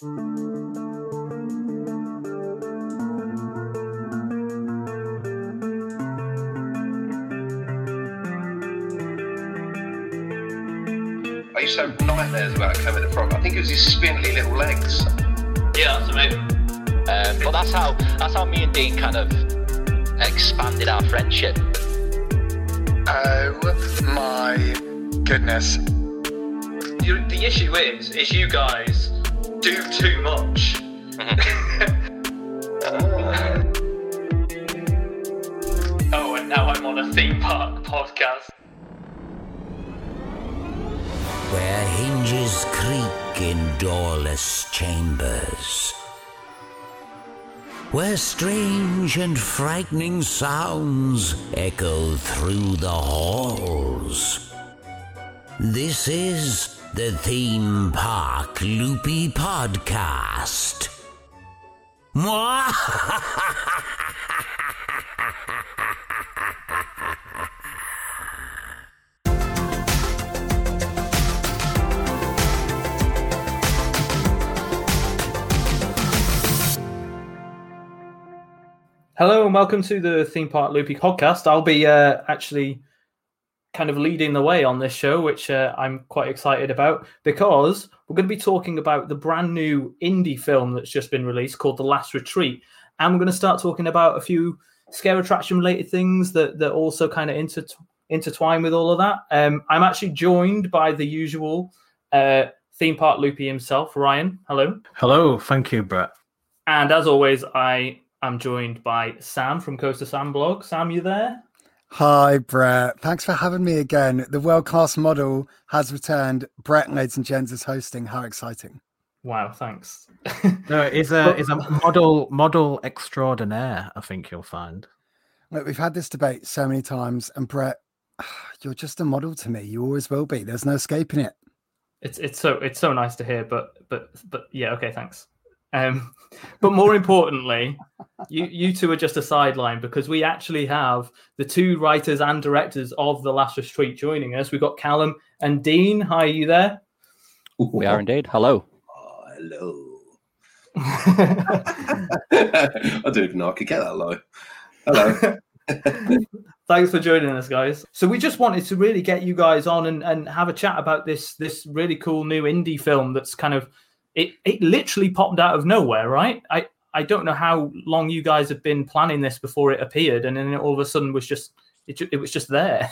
I used to have nightmares about Kermit the Frog. I think it was his spindly little legs. Yeah, that's amazing. Um, but that's how that's how me and Dean kind of expanded our friendship. Oh my goodness. You, the issue is, is you guys do too much. oh, and now I'm on a theme park podcast. where hinges creak in doorless chambers, where strange and frightening sounds echo through the halls. This is the Theme Park Loopy Podcast. Hello and welcome to the Theme Park Loopy podcast. I'll be uh, actually kind of leading the way on this show, which uh, I'm quite excited about because we're going to be talking about the brand new indie film that's just been released called The Last Retreat. And we're going to start talking about a few scare attraction related things that, that also kind of inter- intertwine with all of that. Um, I'm actually joined by the usual uh, Theme Park Loopy himself, Ryan. Hello. Hello, thank you, Brett. And as always, I am joined by Sam from Coaster Sam blog. Sam, you there? Hi, Brett. Thanks for having me again. The world class model has returned. Brett, ladies and gents, is hosting. How exciting! Wow, thanks. No, it's a it's a model model extraordinaire. I think you'll find. Look, we've had this debate so many times, and Brett, you're just a model to me. You always will be. There's no escaping it. It's it's so it's so nice to hear, but but but yeah, okay, thanks. Um, but more importantly, you you two are just a sideline because we actually have the two writers and directors of The Last Retreat joining us. We've got Callum and Dean. Hi, are you there? We are indeed. Hello. Oh, hello. I don't even know I could get that low. Hello. Thanks for joining us, guys. So we just wanted to really get you guys on and, and have a chat about this this really cool new indie film that's kind of it it literally popped out of nowhere, right? I I don't know how long you guys have been planning this before it appeared, and then it all of a sudden was just it, it was just there.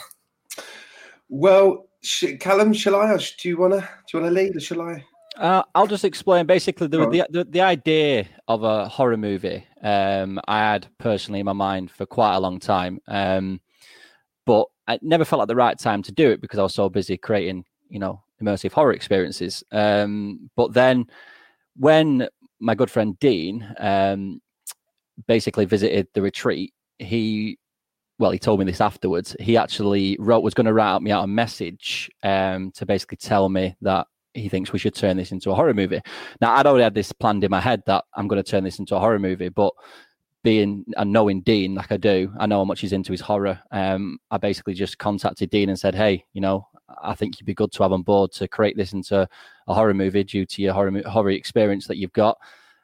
well, sh- Callum, shall I? Or sh- Do you wanna? Do you wanna lead, or shall I? Uh, I'll just explain. Basically, the, the the the idea of a horror movie, um, I had personally in my mind for quite a long time, um, but I never felt like the right time to do it because I was so busy creating, you know, immersive horror experiences. Um, but then, when my good friend Dean um, basically visited the retreat, he well, he told me this afterwards. He actually wrote was going to write me out a message um, to basically tell me that he thinks we should turn this into a horror movie. Now, I'd already had this planned in my head that I'm going to turn this into a horror movie, but being and knowing Dean like I do, I know how much he's into his horror. Um, I basically just contacted Dean and said, "Hey, you know, I think you'd be good to have on board to create this into a horror movie due to your horror horror experience that you've got."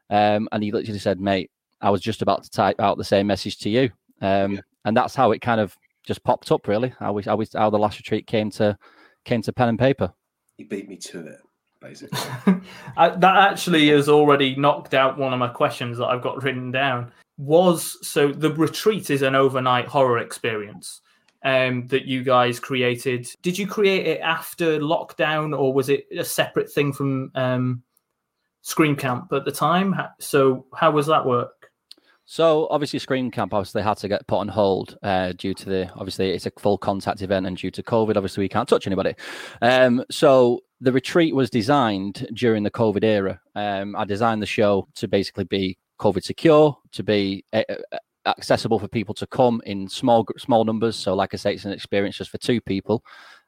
Um, and he literally said, "Mate, I was just about to type out the same message to you," um, and that's how it kind of just popped up. Really, how we, how, we, how the last retreat came to came to pen and paper. He beat me to it, basically. I, that actually has already knocked out one of my questions that I've got written down. Was so the retreat is an overnight horror experience um, that you guys created. Did you create it after lockdown, or was it a separate thing from um, Scream Camp at the time? So how was that work? So obviously, Scream Camp obviously had to get put on hold uh, due to the obviously it's a full contact event and due to COVID, obviously we can't touch anybody. Um, so the retreat was designed during the COVID era. Um, I designed the show to basically be COVID secure, to be uh, uh, accessible for people to come in small small numbers. So like I say, it's an experience just for two people.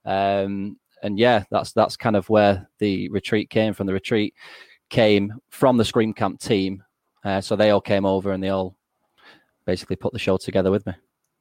Um, and yeah, that's that's kind of where the retreat came from. The retreat came from the Scream Camp team. Uh, so they all came over and they all basically put the show together with me.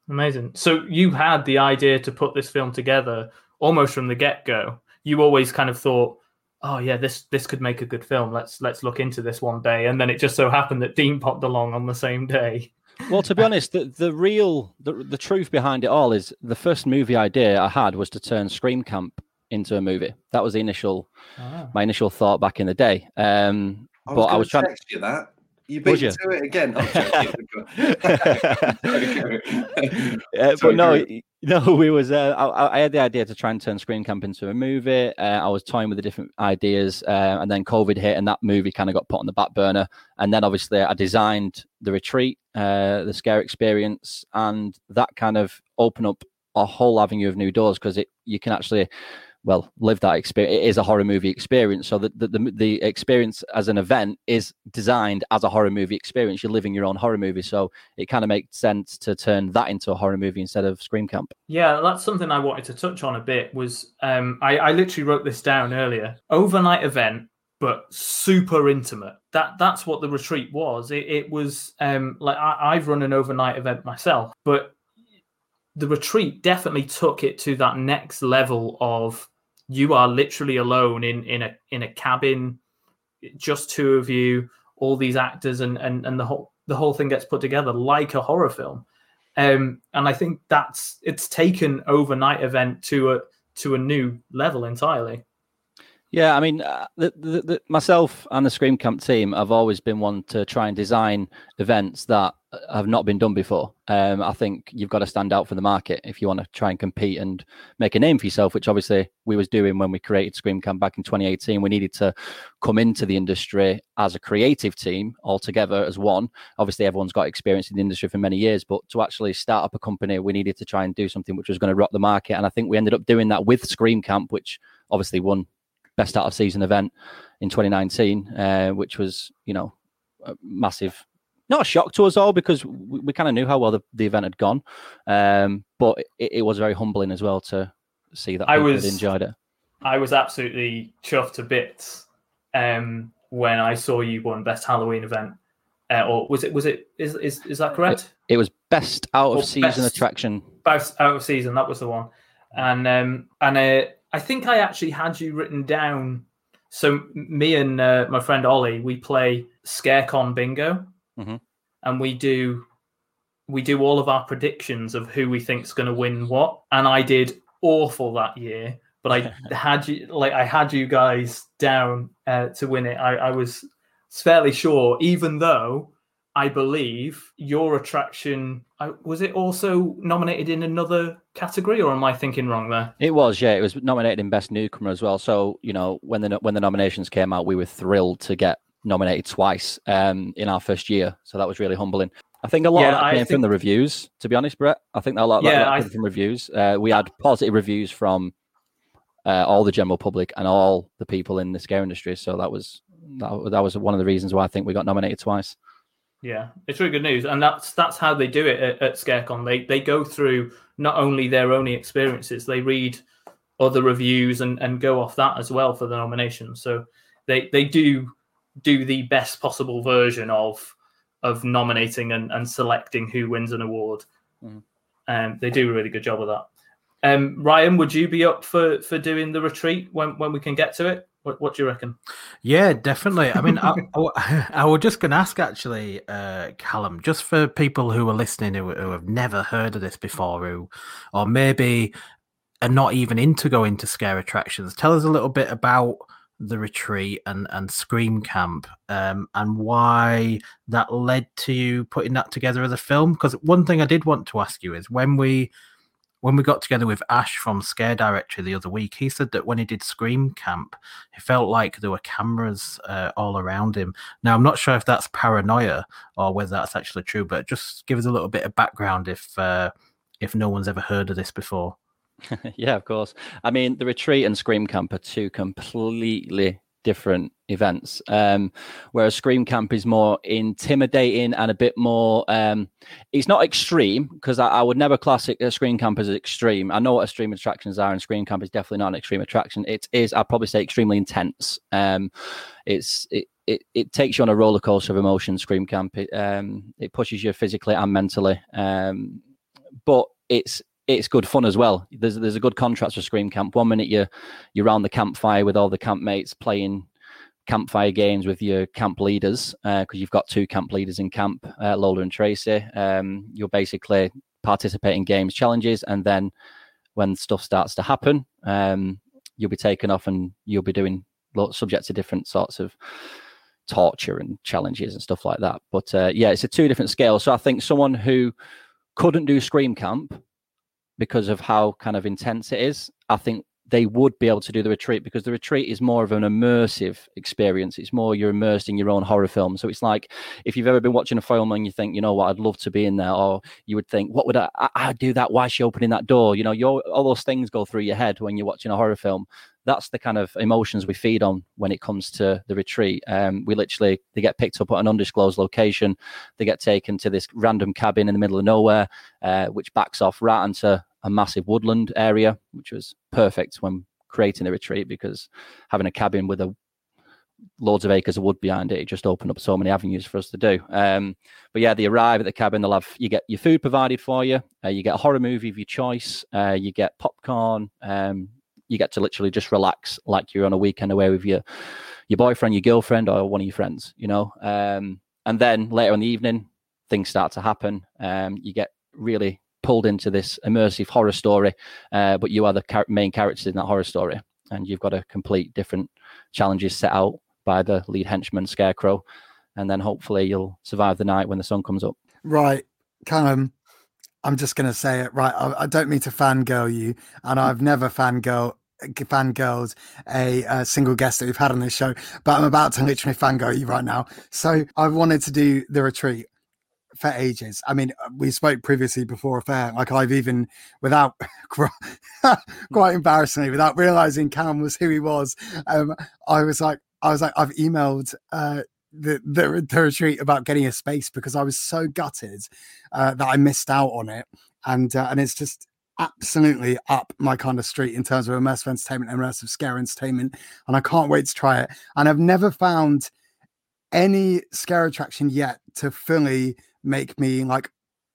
Amazing. So you had the idea to put this film together almost from the get go. You always kind of thought oh yeah, this this could make a good film. Let's let's look into this one day. And then it just so happened that Dean popped along on the same day. Well, to be honest, the, the real the, the truth behind it all is the first movie idea I had was to turn Scream Camp into a movie. That was the initial Ah. my initial thought back in the day. Um, I but I was trying. text you that. You beat you? to it again. Uh, but no, no, we was. Uh, I, I had the idea to try and turn Scream Camp into a movie. Uh, I was toying with the different ideas, uh, and then COVID hit, and that movie kind of got put on the back burner. And then obviously, I designed the retreat, uh, the scare experience, and that kind of opened up a whole avenue of new doors because it you can actually. Well, live that experience. It is a horror movie experience. So the, the the the experience as an event is designed as a horror movie experience. You're living your own horror movie. So it kind of makes sense to turn that into a horror movie instead of Scream Camp. Yeah, that's something I wanted to touch on a bit. Was um, I, I literally wrote this down earlier. Overnight event, but super intimate. That that's what the retreat was. It, it was um, like I, I've run an overnight event myself, but the retreat definitely took it to that next level of you are literally alone in in a in a cabin, just two of you, all these actors, and and and the whole the whole thing gets put together like a horror film. Um, and I think that's it's taken overnight event to a to a new level entirely. Yeah, I mean, uh, the, the, the, myself and the Scream Camp team have always been one to try and design events that have not been done before. Um, I think you've got to stand out for the market if you want to try and compete and make a name for yourself, which obviously we was doing when we created Scream Camp back in 2018. We needed to come into the industry as a creative team all together as one. Obviously, everyone's got experience in the industry for many years, but to actually start up a company, we needed to try and do something which was going to rock the market. And I think we ended up doing that with Scream Camp, which obviously won best out of season event in 2019, uh, which was, you know, massive, not a shock to us all because we, we kind of knew how well the, the event had gone. Um, but it, it was very humbling as well to see that I was- enjoyed it. I was absolutely chuffed to bits um, when I saw you won best Halloween event. Uh, or was it? Was it? Is is, is that correct? It was best out of Or season attraction. Best out of season. That was the one. And um, and uh, I think I actually had you written down. So me and uh, my friend Ollie, we play Scarecon Bingo, Mhm. and we do we do all of our predictions of who we think's going to win what. And I did awful that year, but I had you like I had you guys down uh, to win it. I, I was fairly sure, even though I believe your attraction I, was it also nominated in another category, or am I thinking wrong there? It was, yeah. It was nominated in Best Newcomer as well. So you know, when the when the nominations came out, we were thrilled to get nominated twice um, in our first year. So that was really humbling. I think a lot Yeah, of that I came from the reviews. To be honest, Brett, I think that a lot, Yeah, that came from reviews. Uh, we had positive reviews from uh, all the general public and all the people in the scare industry. So that was that, that was one of the reasons why I think we got nominated twice. Yeah, it's really good news, and that's that's how they do it at, at Scarecon. They they go through not only their own experiences, they read other reviews and, and go off that as well for the nomination. So they they do do the best possible version of of nominating and, and selecting who wins an award. Mhm. Um, they do a really good job of that. Um, Ryan, would you be up for for doing the retreat when when we can get to it? What what do you reckon? Yeah, definitely. I mean, I, I, I was just going to ask actually, uh, Callum, just for people who are listening who, who have never heard of this before, who, or maybe are not even into going to scare attractions, tell us a little bit about the retreat and and Scream Camp, um, and why that led to you putting that together as a film. Because one thing I did want to ask you is when we when we got together with Ash from Scare Directory the other week, he said that when he did Scream Camp, he felt like there were cameras uh, all around him. Now, I'm not sure if that's paranoia or whether that's actually true, but just give us a little bit of background if uh, if no one's ever heard of this before. yeah, of course. I mean, the retreat and Scream Camp are two completely different events. Um, whereas Scream Camp is more intimidating and a bit more. Um, it's not extreme because I, I would never class it, Scream Camp as extreme. I know what extreme attractions are, and Scream Camp is definitely not an extreme attraction. It is, I'd probably say, extremely intense. Um, it's it, it it takes you on a roller coaster of emotions. Scream Camp. It um, it pushes you physically and mentally. Um, but it's it's good fun as well. There's there's a good contrast for Scream Camp. One minute you're you're around the campfire with all the campmates playing campfire games with your camp leaders because uh, you've got two camp leaders in camp, uh, Lola and Tracy. Um, you're basically participating games, challenges, and then when stuff starts to happen, um, you'll be taken off and you'll be doing subject to different sorts of torture and challenges and stuff like that. But uh, yeah, it's a two different scales. So I think someone who couldn't do Scream Camp because of how kind of intense it is, I think they would be able to do the retreat because the retreat is more of an immersive experience. It's more you're immersed in your own horror film. So it's like if you've ever been watching a film and you think, you know what, I'd love to be in there, or you would think, what would I, I I'd do that? Why is she opening that door? You know, all those things go through your head when you're watching a horror film. That's the kind of emotions we feed on when it comes to the retreat. Um, we literally they get picked up at an undisclosed location, they get taken to this random cabin in the middle of nowhere, uh, which backs off right into a massive woodland area, which was perfect when creating the retreat because having a cabin with a loads of acres of wood behind it, it just opened up so many avenues for us to do. Um, but yeah, they arrive at the cabin. They'll have you get your food provided for you. Uh, you get a horror movie of your choice. Uh, you get popcorn. Um, you get to literally just relax like you're on a weekend away with your your boyfriend, your girlfriend, or one of your friends. You know. Um, and then later in the evening, things start to happen. Um, you get really pulled into this immersive horror story, uh, but you are the main characters in that horror story, and you've got to complete different challenges set out by the lead henchman Scarecrow, and then hopefully you'll survive the night when the sun comes up. Right, Callum. I'm just going to say it right. I, I, don't mean to fangirl you, and I've never fangirl fangirls a, a single guest that we've had on this show, but I'm about to literally fangirl you right now. So I wanted to do the retreat for ages. I mean, uh, we spoke previously before a fair. Like I've even, without quite embarrassingly, without realizing Cam was who he was, um, I was like, I was like, I've emailed uh, the, the, the retreat about getting a space because I was so gutted uh, that I missed out on it, and uh, and it's just absolutely up my kind of street in terms of immersive entertainment, immersive scare entertainment, and I can't wait to try it. And I've never found any scare attraction yet to fully make me like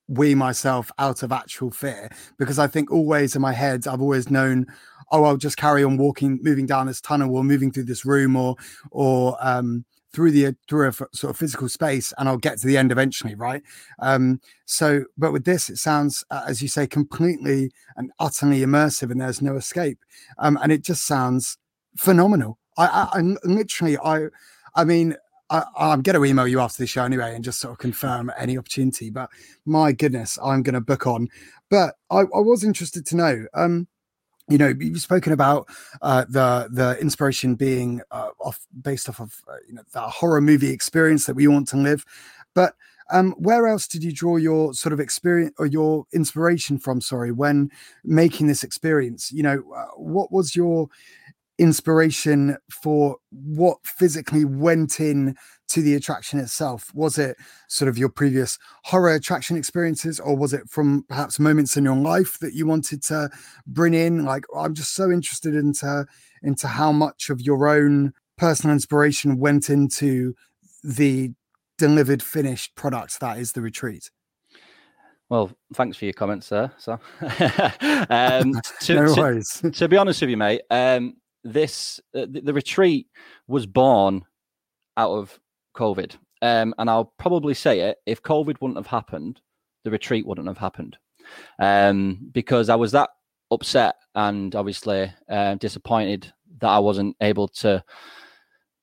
wee myself out of actual fear? Because I think always in my head I've always known oh I'll just carry on walking moving down this tunnel or moving through this room or or um through the through a sort of physical space and I'll get to the end eventually right? Um so but with this it sounds uh, as you say completely and utterly immersive and there's no escape. Um and it just sounds phenomenal. I, I, I literally I I mean I, am going to email you after the show anyway and just sort of confirm any opportunity. But my goodness, I'm going to book on. But I, I was interested to know. Um, you know, you've spoken about uh, the the inspiration being uh, off based off of uh, you know that horror movie experience that we want to live, but um, where else did you draw your sort of experience or your inspiration from? Sorry, when making this experience, you know, uh, what was your inspiration for what physically went in to the attraction itself was it sort of your previous horror attraction experiences or was it from perhaps moments in your life that you wanted to bring in like i'm just so interested into into how much of your own personal inspiration went into the delivered finished product that is the retreat well, thanks for your comments, sir. So, um, to, no worries. To, to, be honest with you, mate, um, this uh, the, the, retreat was born out of COVID, um, and I'll probably say it: if COVID wouldn't have happened, the retreat wouldn't have happened, um, because I was that upset and obviously uh, disappointed that I wasn't able to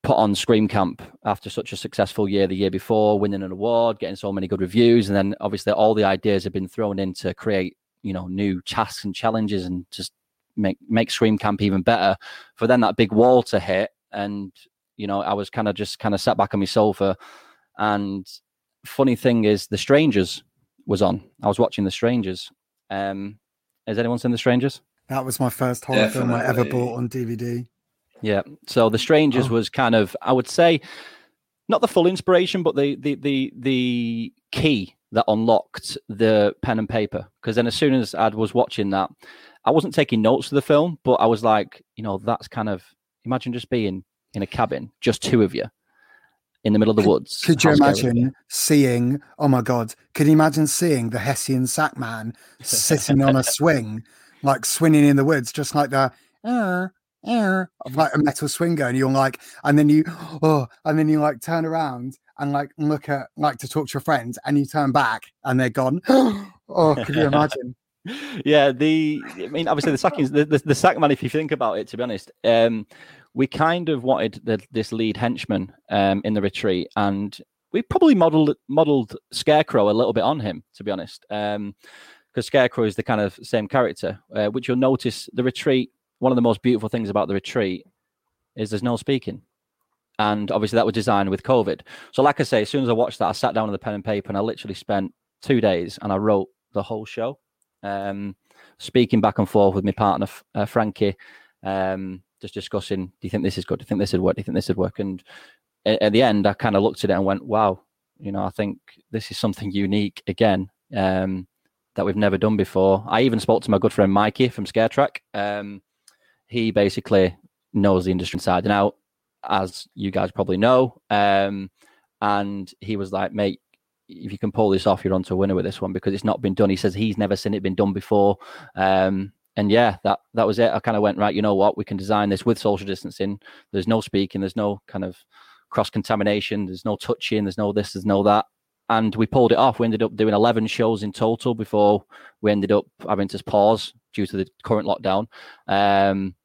put on Scream Camp after such a successful year the year before, winning an award, getting so many good reviews, and then obviously all the ideas have been thrown in to create you know new tasks and challenges and just make make Scream Camp even better. For then that big wall to hit, and you know, I was kind of just kind of sat back on my sofa. And funny thing is, The Strangers was on. I was watching The Strangers. Um, has anyone seen The Strangers? That was my first horror Definitely. film I ever bought on DVD. Yeah. So The Strangers oh. was kind of, I would say, not the full inspiration, but the the the the key that unlocked the pen and paper. Because then, as soon as I was watching that, I wasn't taking notes for the film, but I was like, you know, that's kind of imagine just being in a cabin, just two of you. in the middle of the woods. Could you how scary would it be? imagine seeing? Oh my god! Could you imagine seeing the Hessian sack man sitting on a swing, like swinging in the woods, just like the uh, uh, of like a metal swing going? You're like, and then you, oh, and then you like turn around and like look at like to talk to your friends, and you turn back and they're gone. oh, could you imagine? Yeah, the I mean, obviously the sackings, the, the, the sack man. If you think about it, to be honest, um, we kind of wanted the, this lead henchman um, in the retreat, and we probably modelled modelled Scarecrow a little bit on him, to be honest, because Scarecrow is the kind of same character. Uh, which you'll notice the retreat. One of the most beautiful things about the retreat is there's no speaking. And obviously that was designed with COVID. So, like I say, as soon as I watched that, I sat down with a pen and paper and I literally spent two days and I wrote the whole show um, speaking back and forth with my partner uh, Frankie, um, just discussing. Do you think this is good? Do you think this would work? Do you think this would work? And at, at the end, I kind of looked at it and went, "Wow, you know, I think this is something unique again um, that we've never done before." I even spoke to my good friend Mikey from Scare Track. Um, he basically knows the industry inside and out, as you guys probably know. Um, and he was like, "Mate, if you can pull this off, you're on to a winner with this one because it's not been done. He says he's never seen it been done before. Um, and yeah, that that was it. I kind of went right. You know what? We can design this with social distancing. There's no speaking. There's no kind of cross contamination. There's no touching. There's no this. There's no that. And we pulled it off. We ended up doing 11 shows in total before we ended up having to pause due to the current lockdown. Um,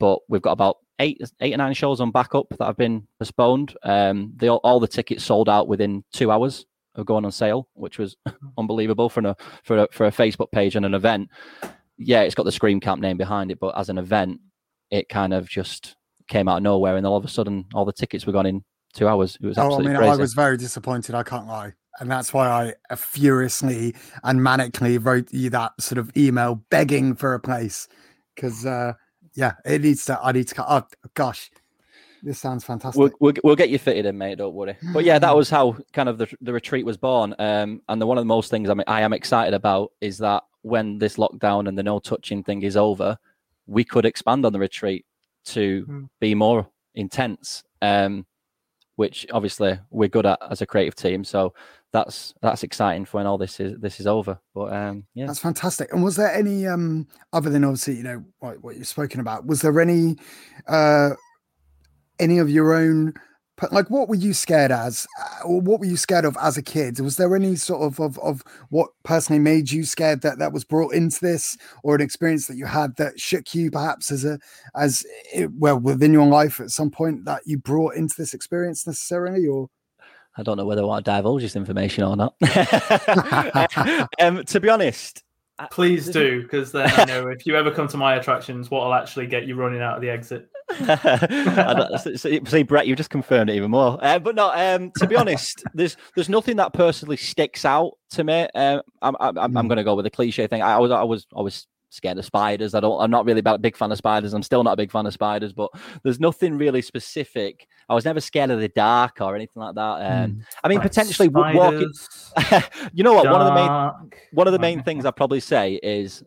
but we've got about eight, eight or nine shows on backup that have been postponed. Um, they all, all the tickets sold out within two hours of going on sale, which was unbelievable for a for a, for a Facebook page and an event. Yeah, it's got the Scream Camp name behind it, but as an event, it kind of just came out of nowhere, and all of a sudden, all the tickets were gone in two hours. It was absolutely Oh, I mean, crazy. I was very disappointed. I can't lie. And that's why I uh, furiously and manically wrote you that sort of email begging for a place. Because, uh, yeah, it needs to, I need to, oh, gosh, this sounds fantastic. We'll, we'll, we'll get you fitted in, mate. Don't worry. But yeah, that was how kind of the, the retreat was born. Um, and the, one of the most things I'm, I am excited about is that when this lockdown and the no touching thing is over, we could expand on the retreat to Hmm. be more intense. Um, which obviously we're good at as a creative team. So that's that's exciting for when all this is this is over. But um, yeah, That's fantastic. And was there any, um, other than obviously, you know, what, what you've spoken about, was there any, uh, any of your own, like, what were you scared as, uh, or what were you scared of as a kid? Was there any sort of, of, of what personally made you scared that that was brought into this, or an experience that you had that shook you, perhaps as a, as it, well within your life at some point that you brought into this experience necessarily, or I don't know whether I want to divulge this information or not. um, to be honest, Please do, because then I know if you ever come to my attractions, what will actually get you running out of the exit. So- so- see, Brett, you've just confirmed it even more. Uh, but no, um, to be honest, there's there's nothing that personally sticks out to me. Um, I'm I'm, I'm, I'm going to go with the cliche thing. I was I was I was scared of spiders. I don't. I'm not really a big fan of spiders. I'm still not a big fan of spiders. But there's nothing really specific. I was never scared of the dark or anything like that. Um, I mean, Like potentially w- walking. you know what? One of the main one of the main things I'd probably say is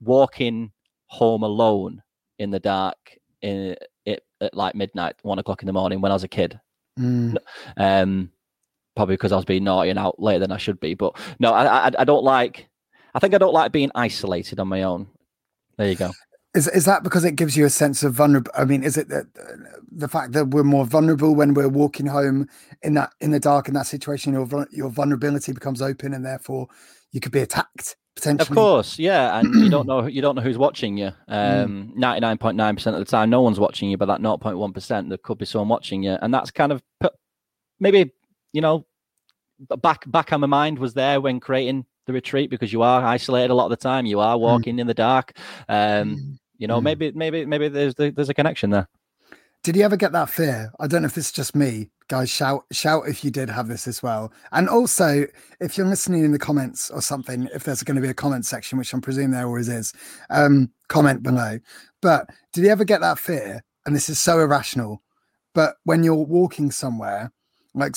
walking home alone in the dark in it at like midnight, one o'clock in the morning when I was a kid. Mm. Um, probably because I was being naughty and out later than I should be. But no, I, I I don't like. I think I don't like being isolated on my own. There you go. Is is that because it gives you a sense of vulnerable? I mean, is it that the fact that we're more vulnerable when we're walking home in that in the dark in that situation? Your your vulnerability becomes open, and therefore you could be attacked potentially. Of course, yeah, and you don't know you don't know who's watching you. Um, ninety nine point nine percent of the time, no one's watching you, but that zero point one percent, there could be someone watching you, and that's kind of maybe you know back back on my mind was there when creating the retreat because you are isolated a lot of the time. You are walking in the dark. Um, you know, Mm. maybe maybe maybe there's there's a connection there. Did you ever get that fear? I don't know if this is just me. Guys, shout shout if you did have this as well. And also, if you're listening in the comments or something, if there's going to be a comment section, which I'm presuming there always is, um, comment below. But did you ever get that fear? And this is so irrational, but when you're walking somewhere, like,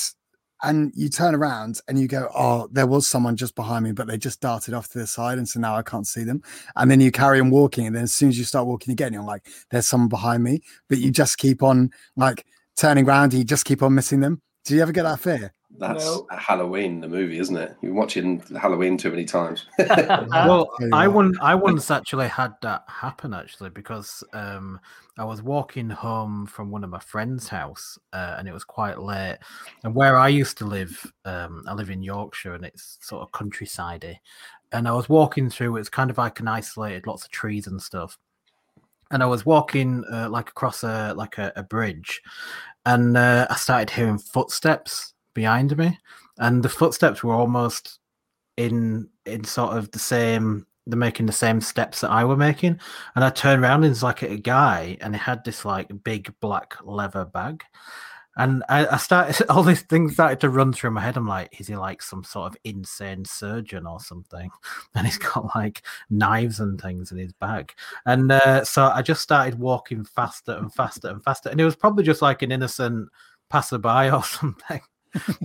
and you turn around and you go, "Oh, there was someone just behind me, but they just darted off to the side, and so now I can't see them." And then you carry on walking, and then as soon as you start walking again, you're like, "There's someone behind me," but you just keep on like turning around and you just keep on missing them. Do you ever get that fear? That's No. Halloween, the movie, isn't it? You're watching Halloween too many times. well, I what. once I once actually had that happen actually because um, I was walking home from one of my friends' house uh, and it was quite late. And where I used to live, um, I live in Yorkshire and it's sort of countrysidey. And I was walking through. It's kind of like an isolated, lots of trees and stuff. And I was walking uh, like across a like a, a bridge, and uh, I started hearing footsteps behind me, and the footsteps were almost in in sort of the same they're making the same steps that I were making. And I turned around and it's like a guy and he had this like big black leather bag. And I, I started all these things started to run through my head. I'm like, is he like some sort of insane surgeon or something? And he's got like knives and things in his bag. And uh, so I just started walking faster and faster and faster. And it was probably just like an innocent passerby or something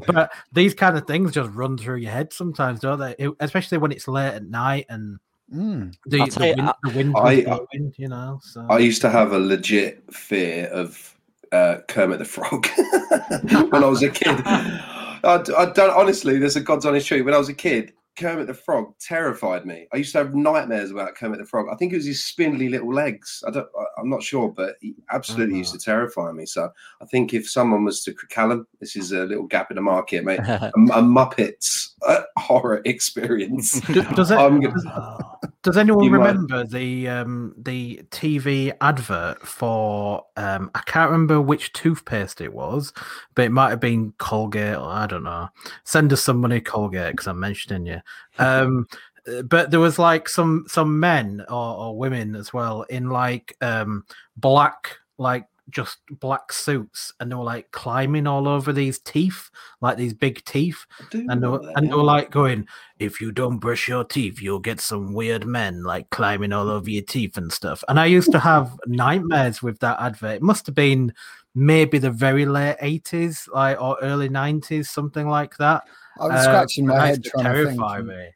but these kind of things just run through your head sometimes, don't they? It- especially when it's late at night and Mm. the, I'll the, wind, I- the wind I- blowing, you know. So I used to have a legit fear of uh, Kermit the Frog when I was a kid. I, I don't honestly. There's a God's honest truth. When I was a kid, Kermit the Frog terrified me. I used to have nightmares about Kermit the Frog. I think it was his spindly little legs. I don't. I, I'm not sure, but he absolutely used to terrify me. So I think if someone was to Callum, this is a little gap in the market, mate. A, a Muppets uh, horror experience. D- does it? I'm gonna- does, does anyone You might- remember the um the TV advert for um I can't remember which toothpaste it was, but it might have been Colgate or I don't know. Send us some money, Colgate, because I'm mentioning you. Um, uh, but there was like some some men or, or women as well in like um black like just black suits and they were like climbing all over these teeth like these big teeth and they were, and they that, were like going, if you don't brush your teeth, you'll get some weird men like climbing all over your teeth and stuff. And I used to have nightmares with that advert. It must have been maybe the very late eighties, like or early nineties, something like that. I was Uh, scratching and my head used to trying to think. terrify me.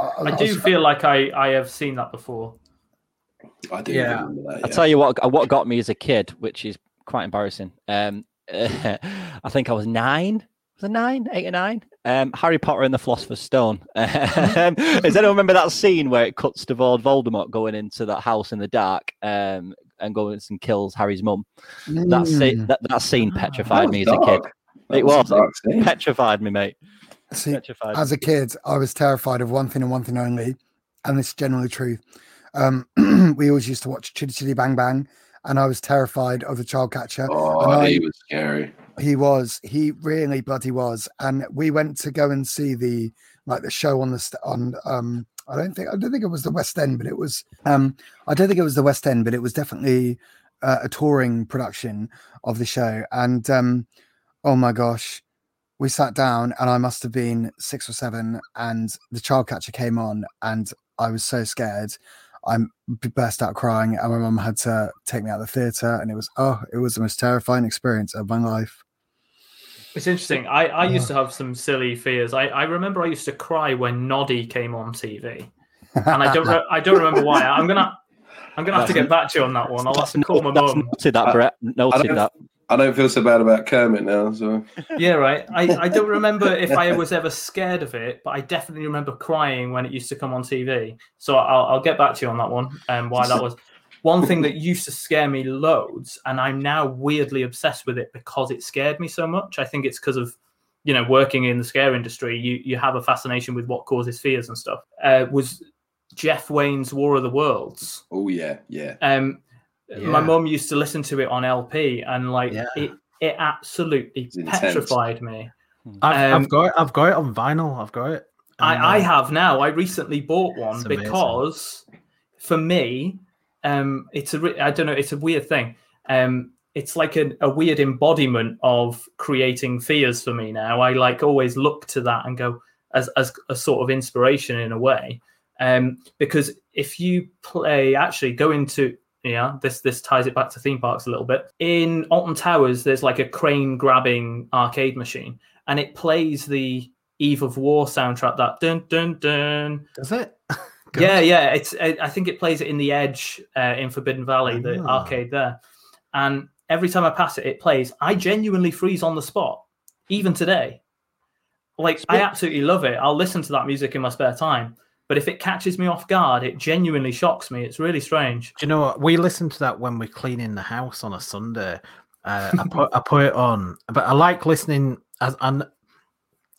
I, I I do was- feel like I, I have seen that before. I do Yeah. remember that. I'll tell you what what got me as a kid, which is quite embarrassing. Um, I think I was nine. Was it nine, eight or nine? Um, Harry Potter and the Philosopher's Stone. Um, does anyone remember that scene where it cuts to Lord Voldemort going into that house in the dark um, and goes and kills Harry's mum? That, scene, Mm. that, that scene That petrified was me as a kid. That It a was. dark scene. Petrified me, mate. See, Petrified. as a kid, I was terrified of one thing and one thing only, and this is generally true. Um, we always used to watch Chitty Chitty Bang Bang, and I was terrified of the child catcher. Oh, And I- he was scary. He was, he really bloody was, and we went to go and see the like the show on the st- on. Um, I don't think I don't think it was the West End, but it was. Um, I don't think it was the West End, but it was definitely uh, a touring production of the show. And um, oh my gosh, we sat down, and I must have been six or seven, and the child catcher came on, and I was so scared. I burst out crying, and my mum had to take me out of the theatre, and it was oh, it was the most terrifying experience of my life. It's interesting. I, I used to have some silly fears. I, I remember I used to cry when Noddy came on TV, and I don't re- I don't remember why. I'm gonna I'm gonna have to get back to you on that one. I'll have to call my That's mum. noted that, Brett. I Noted that. I don't feel so bad about Kermit now. So Yeah, right. I, I don't remember if I was ever scared of it, but I definitely remember crying when it used to come on TV. So I'll, I'll get back to you on that one and why that was. One thing that used to scare me loads, and I'm now weirdly obsessed with it because it scared me so much. I think it's because of, you know, working in the scare industry. You you have a fascination with what causes fears and stuff. Uh, was Jeff Wayne's War of the Worlds? oh yeah, yeah. Um, my Yeah. mum used to listen to it on LP, and like Yeah. it, it absolutely petrified me. I've, Um, I've got it. I've got it on vinyl. I've got it. And, I, I uh, have now. I recently bought one It's amazing. because, for me, um, it's a re- I don't know. It's a weird thing. Um, it's like a, a weird embodiment of creating fears for me now. I like always look to that and go as as a sort of inspiration in a way. Um, because if you play, actually go into yeah, this this ties it back to theme parks a little bit. In Alton Towers, there's like a crane grabbing arcade machine, and it plays the Eve of War soundtrack. That dun dun dun. Does it? Yeah, yeah. It's I I think it plays it in the Edge uh, in Forbidden Valley, the Ah. arcade there. And every time I pass it, it plays. I genuinely freeze on the spot. even today. Like I absolutely love it. I'll listen to that music in my spare time. But if it catches me off guard, it genuinely shocks me. It's really strange. Do you know what? We listen to that when we're cleaning the house on a Sunday. Uh, I put I put it on, but I like listening. As and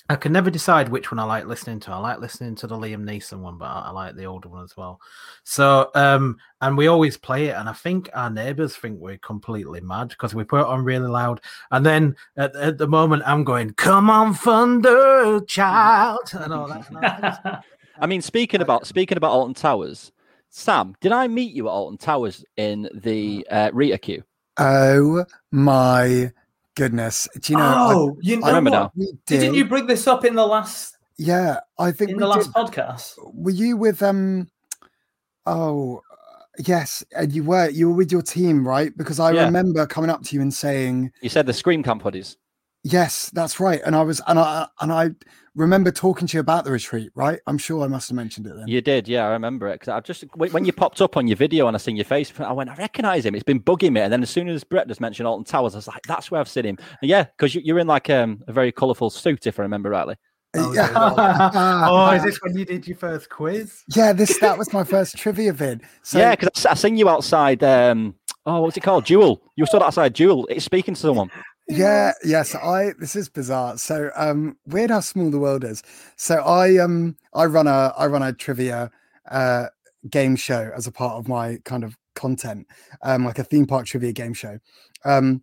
I can never decide which one I like listening to. I like listening to the Liam Neeson one, but I, I like the older one as well. So, um, and we always play it, and I think our neighbors think we're completely mad because we put it on really loud. And then at, at the moment, I'm going, "Come on, thunder, child," and all that. I mean, speaking about speaking about Alton Towers, Sam, did I meet you at Alton Towers in the uh, Rita queue? Oh my goodness! Do you know? oh, you know I remember what? now. we Didn't you bring this up in the last Yeah, I think in we the last did. podcast? Were you with um? Oh, uh, yes, and you were. You were with your team, right? Because I Yeah. remember coming up to you and saying, You said the Scream Camp hoodies. "Yes, that's right." And I was, and I, and I remember talking to you about the retreat, right? I'm sure I must have mentioned it then. You did, yeah, I remember it. Because I just when when you popped up on your video and I seen your face, I went, I recognise him. It's been bugging me. And then as soon as Brett just mentioned Alton Towers, I was like, that's where I've seen him. And yeah, because you, you're in like um, a very colourful suit, if I remember rightly. Yeah. oh, is this when you did your first quiz? Yeah, this that was my first trivia vid. So yeah, because I, I seen you outside. Um, oh, what's it called? Duel. You stood outside Duel. It's speaking to someone. Yeah, yes, I this is bizarre. So um weird how small the world is. So I um I run a I run a trivia uh game show as a part of my kind of content, um like a theme park trivia game show. Um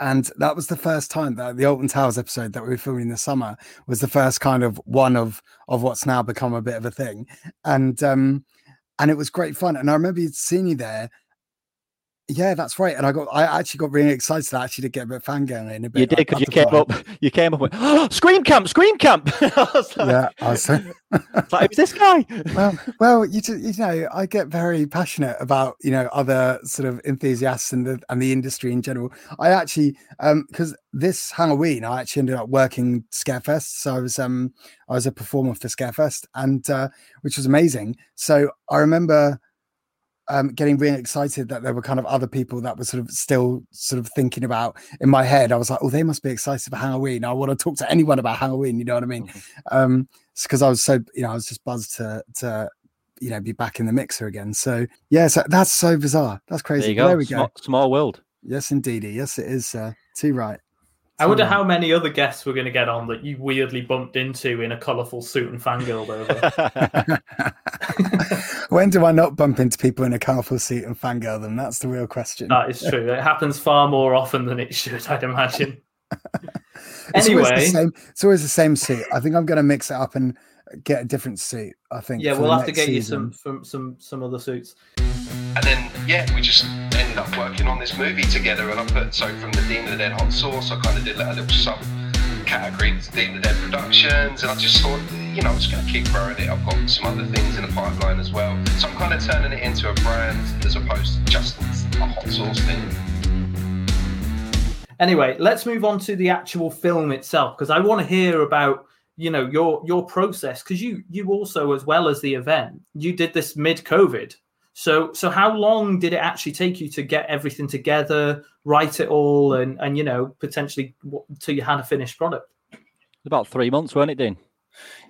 and that was the first time that the Alton Towers episode that we were filming in the summer was the first kind of one of of what's now become a bit of a thing. And um and it was great fun. And I remember seeing you there yeah, that's right. And I got, I actually got really excited. I actually did get a bit of fangirling. A bit, You did because you came up. You came up with oh, Scream Camp, Scream Camp. I like, Yeah, I was like, who's this guy? well, well, you just, you know, I get very passionate about you know other sort of enthusiasts and the and the industry in general. I actually, um, because this Halloween, I actually ended up working Scarefest, so I was um, I was a performer for Scarefest, and uh, which was amazing. So I remember. Um, getting really excited that there were kind of other people that were sort of still sort of thinking about in my head. I was like, oh, they must be excited for Halloween. I want to talk to anyone about Halloween. You know what I mean? Um, because I was so you know I was just buzzed to to you know be back in the mixer again. So yeah, so that's so bizarre. That's There crazy. go. There we go. Small, small world. Yes, indeed. Yes, it is. Uh, too right. I wonder Too how many other guests we're going to get on that you weirdly bumped into in a colourful suit and fangirled over. when do I not bump into people in a colourful suit and fangirl them? That's the real question. that is true. It happens far more often than it should, I'd imagine. It's always, the anyway, same, it's always the same suit. I think I'm going to mix it up and get a different suit. I think. yeah, we'll have to next get you some from some some other suits. And then, yeah, we just ended up working on this movie together. And I put, so from the Dean of the Dead hot sauce, I kind of did like a little sub category to Dean of the Dead Productions. And I just thought, you know, I'm just going to keep growing it. I've got some other things in the pipeline as well. So I'm kind of turning it into a brand as opposed to just a hot sauce thing. Anyway, let's move on to the actual film itself because I want to hear about you know your your process because you you also as well as the event you did this mid COVID. So so how long did it actually take you to get everything together, write it all, and and you know potentially w- till you had a finished product? About three months, weren't it, Dean?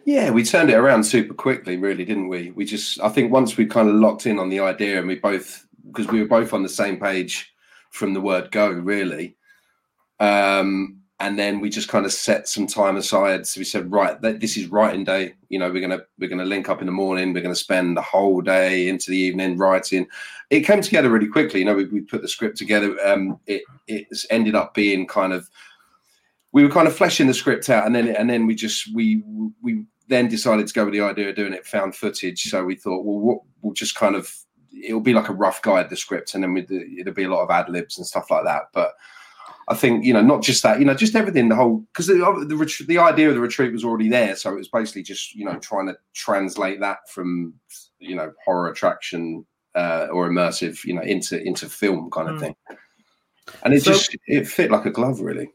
Yeah, we turned it around super quickly, really, didn't we? We just, I think once we kind of locked in on the idea and we both, because we were both on the same page from the word go, really. Um, and then we just kind of set some time aside. So we said, right, th- this is writing day. You know, we're gonna we're gonna link up in the morning. We're gonna spend the whole day into the evening writing. It came together really quickly. You know, we, we put the script together. Um, it it's ended up being kind of we were kind of fleshing the script out, and then and then we just we we then decided to go with the idea of doing it found footage. So we thought, well, what, we'll just kind of it'll be like a rough guide the script, and then we it'll be a lot of ad libs and stuff like that. But I think you know not just that, you know, just everything. The whole because the the, ret- the idea of the retreat was already there, so it was basically just you know trying to translate that from you know horror attraction uh, or immersive, you know, into into film kind of Mm. thing. And it So- just it fit like a glove, really.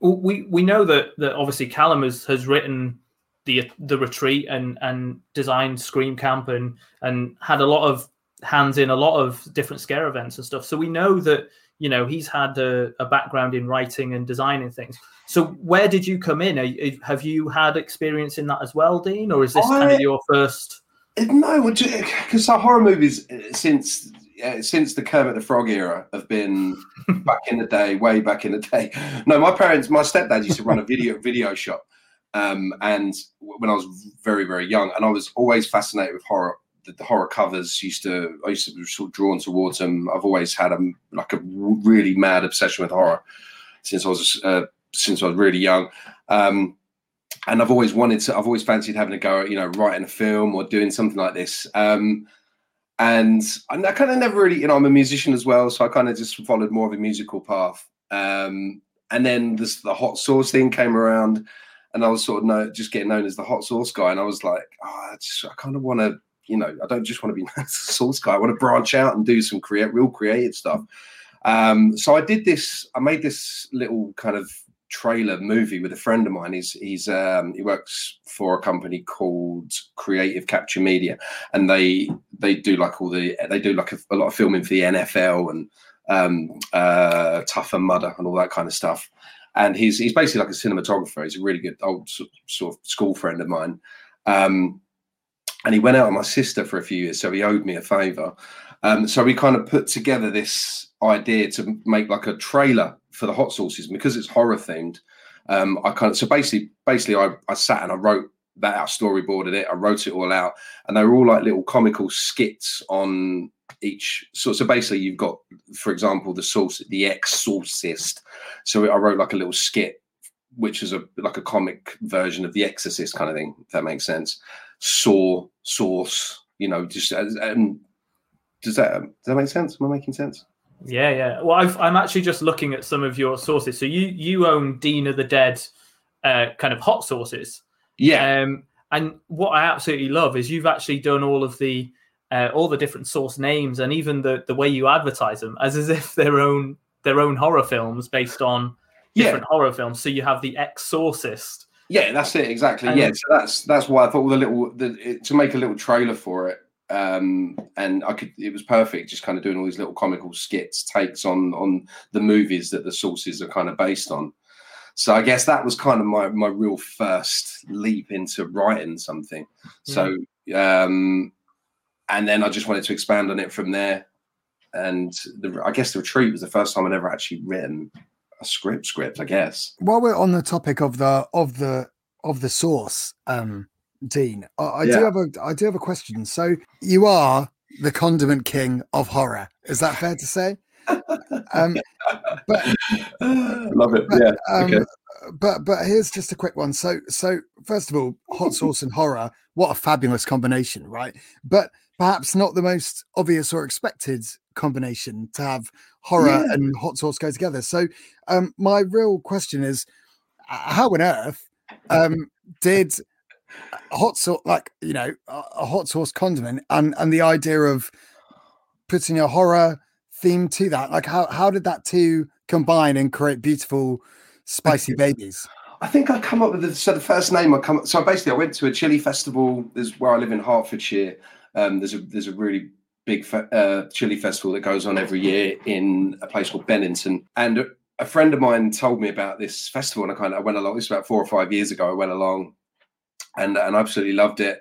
Well, we we know that that obviously Callum has, has written the the retreat and and designed Scream Camp and and had a lot of hands in a lot of different scare events and stuff. So we know that you know he's had a, a background in writing and designing things. So where did you come in? Are, have you had experience in that as well, Dean, or is this kind of your first? No, because horror movies uh, since uh, since the Kermit the Frog era have been back in the day, way back in the day. No, my parents, my stepdad used to run a video video shop, um, and when I was very very young, and I was always fascinated with horror. The, the horror covers used to I used to be sort of drawn towards them. I've always had a like a really mad obsession with horror since I was uh, since I was really young. Um, and I've always wanted to. I've always fancied having a go at you know writing a film or doing something like this. Um, and I, kind of never really, you know, I'm a musician as well, so I kind of just followed more of a musical path. Um, and then this the hot sauce thing came around, and I was sort of know, just getting known as the hot sauce guy. And I was like, oh, I, just, I kind of want to, you know, I don't just want to be the sauce guy. I want to branch out and do some create real creative stuff. Um, so I did this. I made this little kind of trailer movie with a friend of mine. He's he's um, he works for a company called Creative Capture Media, and they they do like all the they do like a, a lot of filming for the NFL and um, uh, Tough and Mudder and all that kind of stuff. And he's he's basically like a cinematographer. He's a really good old sort of school friend of mine. Um, and he went out with my sister for a few years, so he owed me a favor. Um, so we kind of put together this idea to make like a trailer for the hot sauces because it's horror themed. Um, I kind of so basically, basically, I, I sat and I wrote that out, storyboarded it, I wrote it all out, and they were all like little comical skits on each. So, so basically, you've got, for example, the sauce, the Exorcist. So I wrote like a little skit, which is a like a comic version of the Exorcist kind of thing. If that makes sense. Saw sauce, you know, just as um, does that does that make sense? Am I making sense? Yeah, yeah. Well, I've, I'm actually just looking at some of your sauces. So you you own Dean of the Dead, uh, kind of hot sauces. Yeah. Um, and what I absolutely love is you've actually done all of the uh, all the different sauce names and even the the way you advertise them as as if their own their own horror films based on Yeah. different horror films. So you have the Exorcist. Yeah, that's it exactly. And- yeah, so that's that's why I thought all the little the, it, to make a little trailer for it, um, and I could it was perfect, just kind of doing all these little comical skits, takes on on the movies that the sauces are kind of based on. So I guess that was kind of my my real first leap into writing something. So um, and then I just wanted to expand on it from there. And the, I guess the retreat was the first time I'd ever actually written a script. Script, I guess. While we're on the topic of the of the of the sauce, um, Dean, I, I do have a I do have a question. So you are the condiment king of horror. Is that fair to say? Um, but Love it. but, Yeah. um, okay. but but here's just a quick one. So so first of all, hot sauce and horror, what a fabulous combination, right? But perhaps not the most obvious or expected combination to have horror Yeah. and hot sauce go together. So um my real question is how on earth um did hot sauce like you know a, a hot sauce condiment and and the idea of putting a horror theme to that like how how did that two combine and create beautiful spicy babies I think I come up with the, so the first name I come so basically I went to a chili festival. There's where I live in Hertfordshire. Um, there's a there's a really big fe- uh, chili festival that goes on every year in a place called Benington, and a, friend of mine told me about this festival, and I kind of I went along. This was about four or five years ago. I went along, and and absolutely loved it.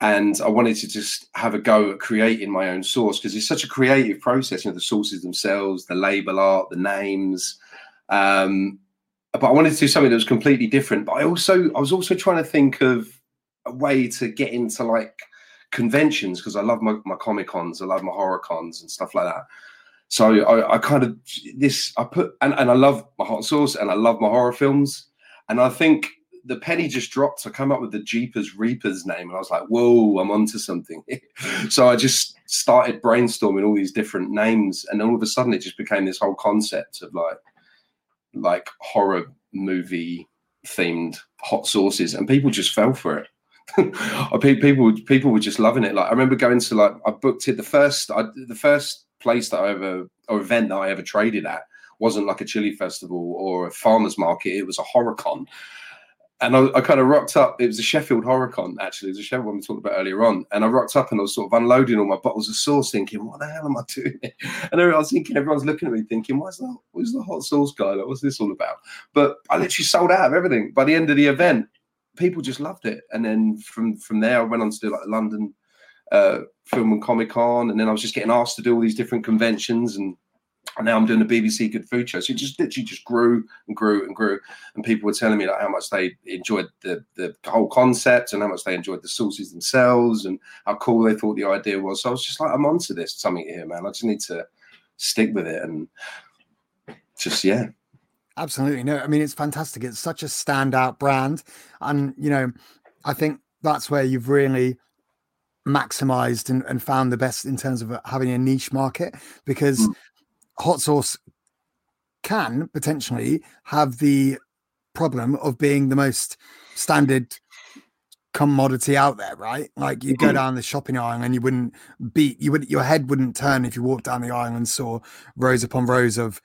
And I wanted to just have a go at creating my own sauce because it's such a creative process. You know, the sauces themselves, the label art, the names. Um, but I wanted to do something that was completely different. But I also I was also trying to think of a way to get into like conventions because I love my, my comic cons, I love my horror cons and stuff like that. So I, I kind of this I put and, and I love my hot sauce and I love my horror films. And I think the penny just dropped. I come up with the Jeepers Reapers name, and I was like, "Whoa, I'm onto something." so I just started brainstorming all these different names, and all of a sudden, it just became this whole concept of like, like horror movie themed hot sauces, and people just fell for it. People people were just loving it. Like I remember going to like I booked it the first I, the first place that I ever or event that I ever traded at wasn't like a chili festival or a farmers market. It was a horror con. and I, I kind of rocked up. It was a Sheffield HorrorCon, actually. It was a Sheffield one we talked about earlier on. And I rocked up and I was sort of unloading all my bottles of sauce, thinking, what the hell am I doing? here?" And I was thinking, everyone's looking at me thinking, why's that? Who's the hot sauce guy? Like, what's this all about? But I literally sold out of everything. By the end of the event, people just loved it. And then from from there, I went on to do like London uh, Film and Comic Con. And then I was just getting asked to do all these different conventions and and now I'm doing the BBC Good Food Show. So it just literally just grew and grew and grew. And people were telling me like how much they enjoyed the, the whole concept and how much they enjoyed the sauces themselves and how cool they thought the idea was. So I was just like, I'm onto this something here, man. I just need to stick with it and just yeah. Absolutely. No, I mean, it's fantastic. It's such a standout brand. And, you know, I think that's where you've really maximized and, and found the best in terms of having a niche market because Mm. hot sauce can potentially have the problem of being the most standard commodity out there, right? Like you go Mhm. down the shopping aisle and you wouldn't beat you would your head wouldn't turn if you walked down the aisle and saw rows upon rows of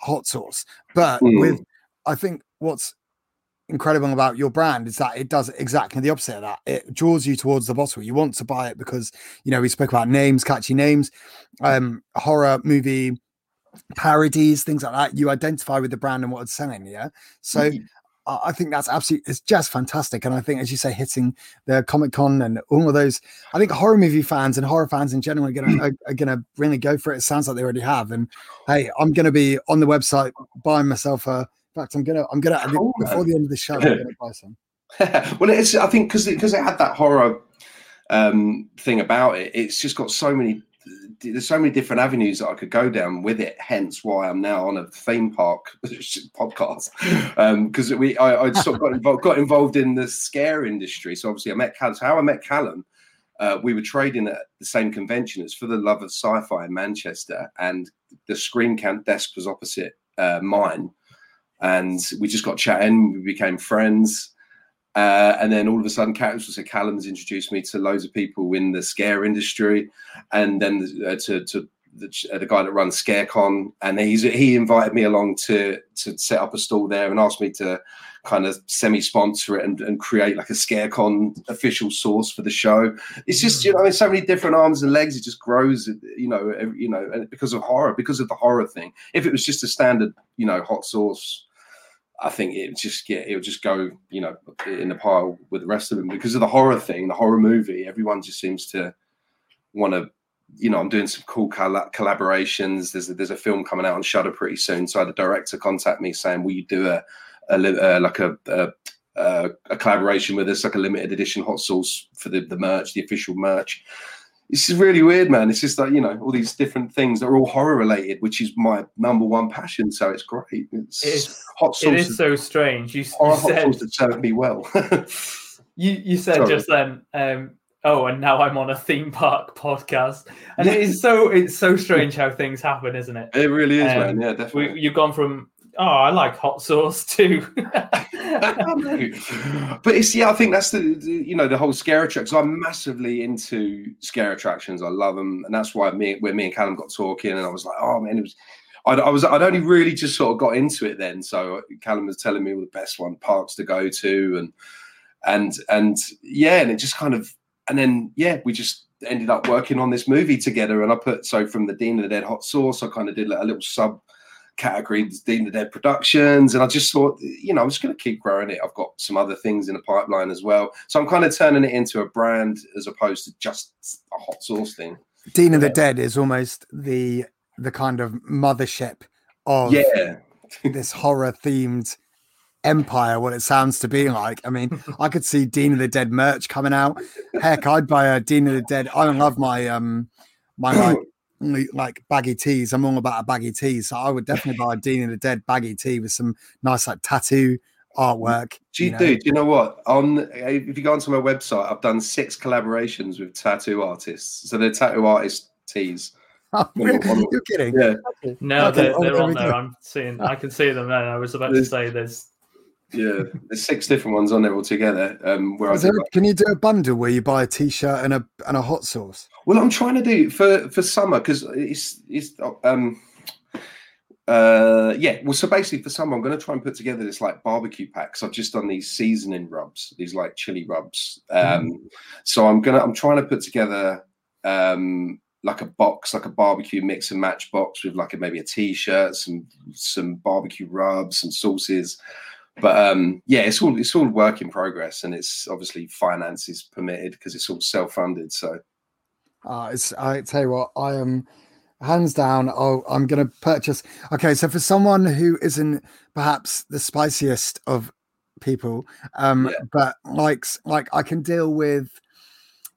hot sauce. But Mm. with I think what's incredible about your brand is that it does exactly the opposite of that. It draws you towards the bottle. You want to buy it because you know we spoke about names, catchy names, um, horror movie parodies, things like that. You identify with the brand and what it's selling. Yeah. So Mhm. I think that's absolutely it's just fantastic. And I think, as you say, hitting the Comic Con and all of those, I think horror movie fans and horror fans in general are gonna are, are gonna really go for it. It sounds like they already have. And hey, I'm gonna be on the website buying myself a. In fact, I'm gonna I'm gonna Cool, before the end of the show, I'm gonna buy some. well, it's I think because because it had that horror um, thing about it. It's just got so many. There's so many different avenues that I could go down with it. Hence, why I'm now on a theme park podcast because we I, I sort of got involved, got involved in the scare industry. So obviously, I met Callum. So how I met Callum, uh, we were trading at the same convention. It's for the love of sci-fi in Manchester, and the Scream Camp desk was opposite uh, mine and we just got chatting. We became friends, uh, and then all of a sudden, so Callum's introduced me to loads of people in the scare industry, and then uh, to to the, uh, the guy that runs ScareCon, and he's he invited me along to to set up a stall there and asked me to kind of semi-sponsor it and, and create like a ScareCon official sauce for the show. It's just you know, there's so many different arms and legs. It just grows, you know, every, you know, because of horror, because of the horror thing. If it was just a standard, you know, hot sauce. I think it just get it would just go, you know, in the pile with the rest of them because of the horror thing, the horror movie. Everyone just seems to want to, you know. I'm doing some cool colla- collaborations. There's a, there's a film coming out on Shudder pretty soon, so I had a director contact me saying, "Will you do a, a uh, like a, a uh, a collaboration with us, like a limited edition hot sauce for the, the merch, the official merch. It's just really weird, man. It's just like, you know, all these different things that are all horror related, which is my number one passion. So it's great. It's, It's, hot it sauce. is so strange. You, you hot said sauce that served me well. you, you said Sorry. just then um oh and now i'm on a theme park podcast and it is so it's so strange how things happen isn't it it really is, Um, man. Yeah, definitely. we, you've gone from oh i like hot sauce too but it's yeah, I think that's the, the you know the whole scare attractions. I'm massively into scare attractions. I love them, and that's why me where me and Callum got talking, and I was like, oh man, it was. I, I was I'd only really just sort of got into it then. So uh, Callum was telling me all the best one parks to go to, and and and yeah, and it just kind of and then yeah, we just ended up working on this movie together. And I put so from the Dean of the Dead hot sauce, I kind of did like a little sub category Dean of the Dead Productions, and I just thought, you know, I'm just going to keep growing it. I've got some other things in the pipeline as well, so I'm kind of turning it into a brand as opposed to just a hot sauce thing. Dean of the Dead is almost the the kind of mothership of Yeah, this horror themed empire what it sounds to be like. I mean i could see dean of the dead merch coming out. Heck i'd buy a dean of the dead i love my um my like like baggy tees i'm all about a baggy tee so i would definitely buy a dean of the dead baggy tee with some nice like tattoo mm, artwork do you, know. do? Do you know what? On eh, if you go onto my website, I've done six collaborations with tattoo artists. So they're tattoo artist tees. Oh, Well, well, you're kidding Yeah, no Okay, they're, oh, they're there on there go. i'm seeing i can see them there i was about to say there's yeah. There's six different ones on there altogether. Um, where I Is do can you do a bundle where you buy a t-shirt and a and a hot sauce Well, I'm trying to do for for summer because it's it's um uh, yeah, well, so basically for summer, I'm going to try and put together this like barbecue pack. So I've just done these seasoning rubs, these like chili rubs. Um, So I'm gonna, I'm trying to put together um, like a box, like a barbecue mix and match box with like a, maybe a t-shirt, some some barbecue rubs, some sauces. But um, yeah, it's all it's all work in progress, and it's obviously finances permitted because it's all self funded. So Uh, it's I tell you what, I am hands down. Oh, I'm going to purchase. Okay, so for someone who isn't perhaps the spiciest of people, um, Yeah. but likes like I can deal with,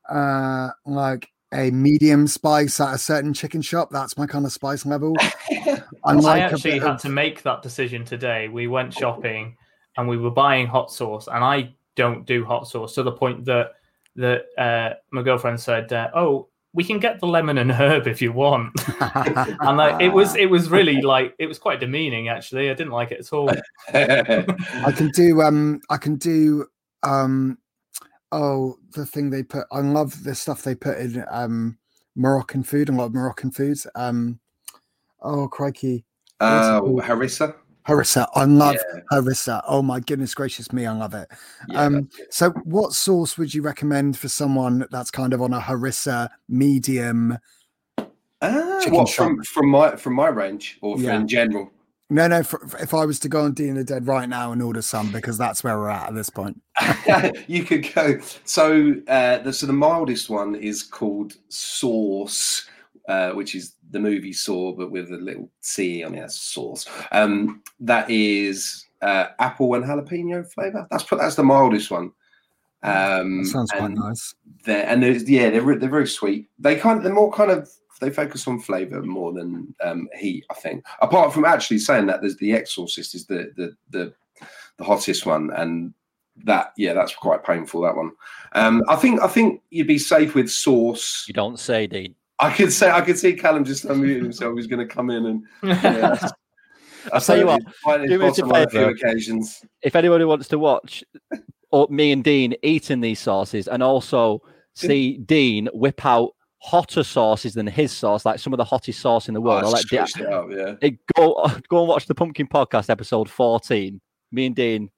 uh, like a medium spice at a certain chicken shop. That's my kind of spice level. I I like a actually had of- to make that decision today. We went shopping and we were buying hot sauce, and I don't do hot sauce to the point that that uh, my girlfriend said, uh, "Oh, we can get the lemon and herb if you want." and like, it was it was really like it was quite demeaning. Actually, I didn't like it at all. I can do um I can do um oh the thing they put I love the stuff they put in um Moroccan food and a lot of Moroccan foods. Um oh crikey. uh, harissa. Harissa. I love Yeah. harissa. Oh my goodness gracious me, I love it. Yeah, um so what sauce would you recommend for someone that's kind of on a harissa medium? Ah, what from from my from my range or Yeah. in general? No, no, for, for- if I was to go on Dean of the Dead right now and order some because that's where we're at at this point. you could go. So, uh, the, so the mildest one is called Sauce, uh, which is the movie Saw, but with a little C on it. That's Sauce. Um, that is uh, apple and jalapeno flavor. That's put. That's the mildest one. Um, That sounds quite nice. they're and there's yeah they're they're very sweet. They kind of they're more kind of they focus on flavor more than um, heat. I think. Apart from actually saying that, there's the Exorcist is the the the, the hottest one, and that yeah that's quite painful. That one. Um, I think I think you'd be safe with sauce. You don't say, Dean. I could say I could see Callum just unmuting himself. He's going to come in and. Yeah, I'll tell you what, do me a bottom on a few favour. occasions. If anybody wants to watch or me and Dean eating these sauces and also see Dean whip out hotter sauces than his sauce, like some of the hottest sauce in the world, Oh, I'll let Dean, it yeah. Go go and watch the Pumpkin Podcast episode 14. Me and Dean,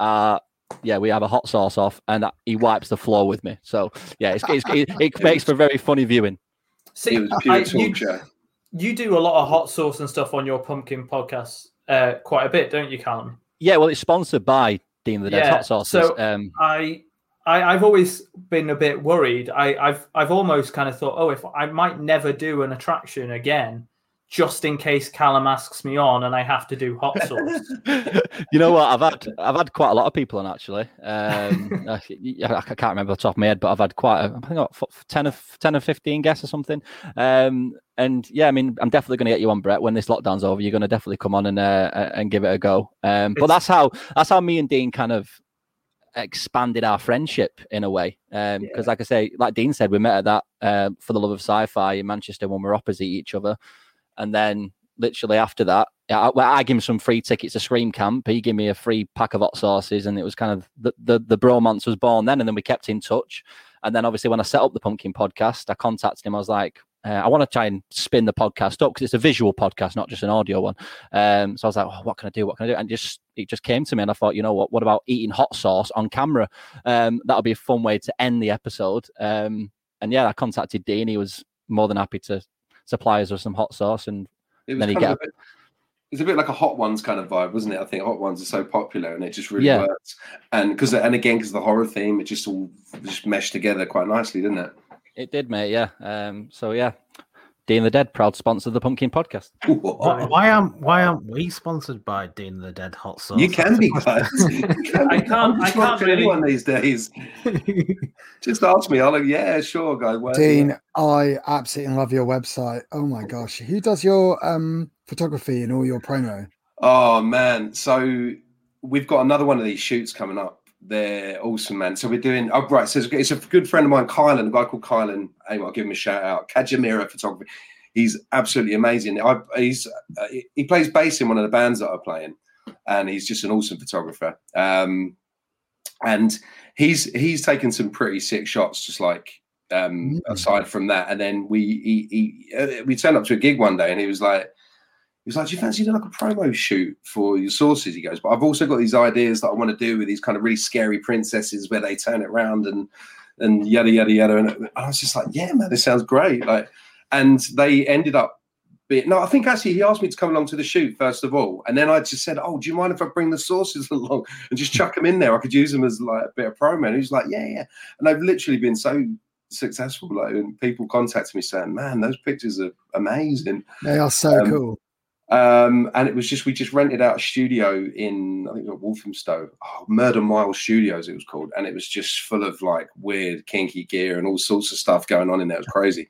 uh, yeah, we have a hot sauce off, and he wipes the floor with me. So yeah, it's, it's, it, it makes for very funny viewing. See, It was pure I- you, torture. you do a lot of hot sauce and stuff on your pumpkin podcast uh, quite a bit, don't you, Callum? Yeah, well, it's sponsored by Dean of the Dead Yeah, Hot Sauces. so- um, I, I I've always been a bit worried. I, I've I've almost kind of thought, oh, if I might never do an attraction again, just in case Callum asks me on and I have to do hot sauce. you know what? I've had I've had quite a lot of people on actually. Um, I, I can't remember the top of my head, but I've had quite a, I think f- ten of ten or fifteen guests or something. Um, and yeah, I mean, I'm definitely going to get you on, Brett. When this lockdown's over, you're going to definitely come on and uh, and give it a go. Um, but that's how that's how me and Dean kind of expanded our friendship in a way. Because, Yeah. like I say, like Dean said, we met at that uh, for the love of sci-fi in Manchester when we're opposite each other, and then literally after that, I, I gave him some free tickets to Scream Camp. He gave me a free pack of hot sauces, and it was kind of the the, the bromance was born then. And then we kept in touch. And then obviously when I set up the Pumpkin Podcast, I contacted him. I was like, uh, I want to try and spin the podcast up because it's a visual podcast, not just an audio one. Um, so I was like, oh, what can I do? What can I do? And just it just came to me, and I thought, you know what? What about eating hot sauce on camera? Um, that'll be a fun way to end the episode. Um, and yeah, I contacted Dean. He was more than happy to supply us with some hot sauce, and Then you kind get- it's a bit like a Hot Ones kind of vibe, wasn't it? I think Hot Ones are so popular, and it just really Yeah. worked. And because, and again, because the horror theme, it just all just meshed together quite nicely, didn't it? it did, mate. Yeah. Um, so yeah, Dean the Dead, proud sponsor of the Pumpkin Podcast. Why, why aren't Why aren't we sponsored by Dean the Dead Hot Sauce? You can be, guys. Can I can't- I'm I just can't not really- anyone these days. Just ask me. I'll like, yeah, sure, guys. Dean, I absolutely love your website. Oh my gosh. Who does your um photography and all your promo? Oh man, so we've got another one of these shoots coming up. They're awesome, man. So we're doing. Oh, right. So it's, a good friend of mine, Kylan, a guy called Kylan. Hey, I'll give him a shout out. Kajamira Photography. He's absolutely amazing. I, he's uh, he plays bass in one of the bands that I'm playing, and he's just an awesome photographer. Um, and he's he's taken some pretty sick shots, just like um, Mm. aside from that. And then we he, he uh, we turned up to a gig one day, and he was like He was like, "Do you fancy doing like a promo shoot for your sauces?" He goes, "But I've also got these ideas that I want to do with these kind of really scary princesses where they turn it around and and yada yada yada." And I was just like, "Yeah, man, this sounds great!" Like, and they ended up. Being, no, I think actually he asked me to come along to the shoot first of all, and then I just said, "Oh, do you mind if I bring the sauces along and just chuck them in there? I could use them as like a bit of promo." And he was like, "Yeah, yeah." And I've literally been so successful, like, and people contacted me saying, "Man, those pictures are amazing." They are so Um, cool. Um, and it was just we just rented out a studio in I think it was Walthamstow, oh, Murder Mile Studios it was called, and it was just full of like weird kinky gear and all sorts of stuff going on in there. It was crazy,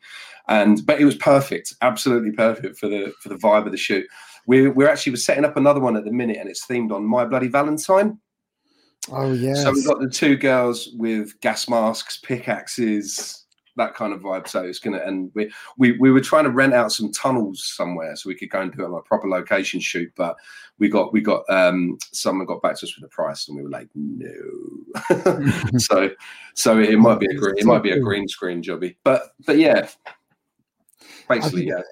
and but it was perfect, absolutely perfect for the for the vibe of the shoot. We we're actually we're setting up another one at the minute, and it's themed on My Bloody Valentine. Oh yes. So we've got the two girls with gas masks, pickaxes, that kind of vibe. So it's gonna and we we we were trying to rent out some tunnels somewhere so we could go and do a proper location shoot, but we got we got um someone got back to us with a price and we were like no. so so it, might be a green it might be a green screen jobby. But but yeah. Basically, yeah.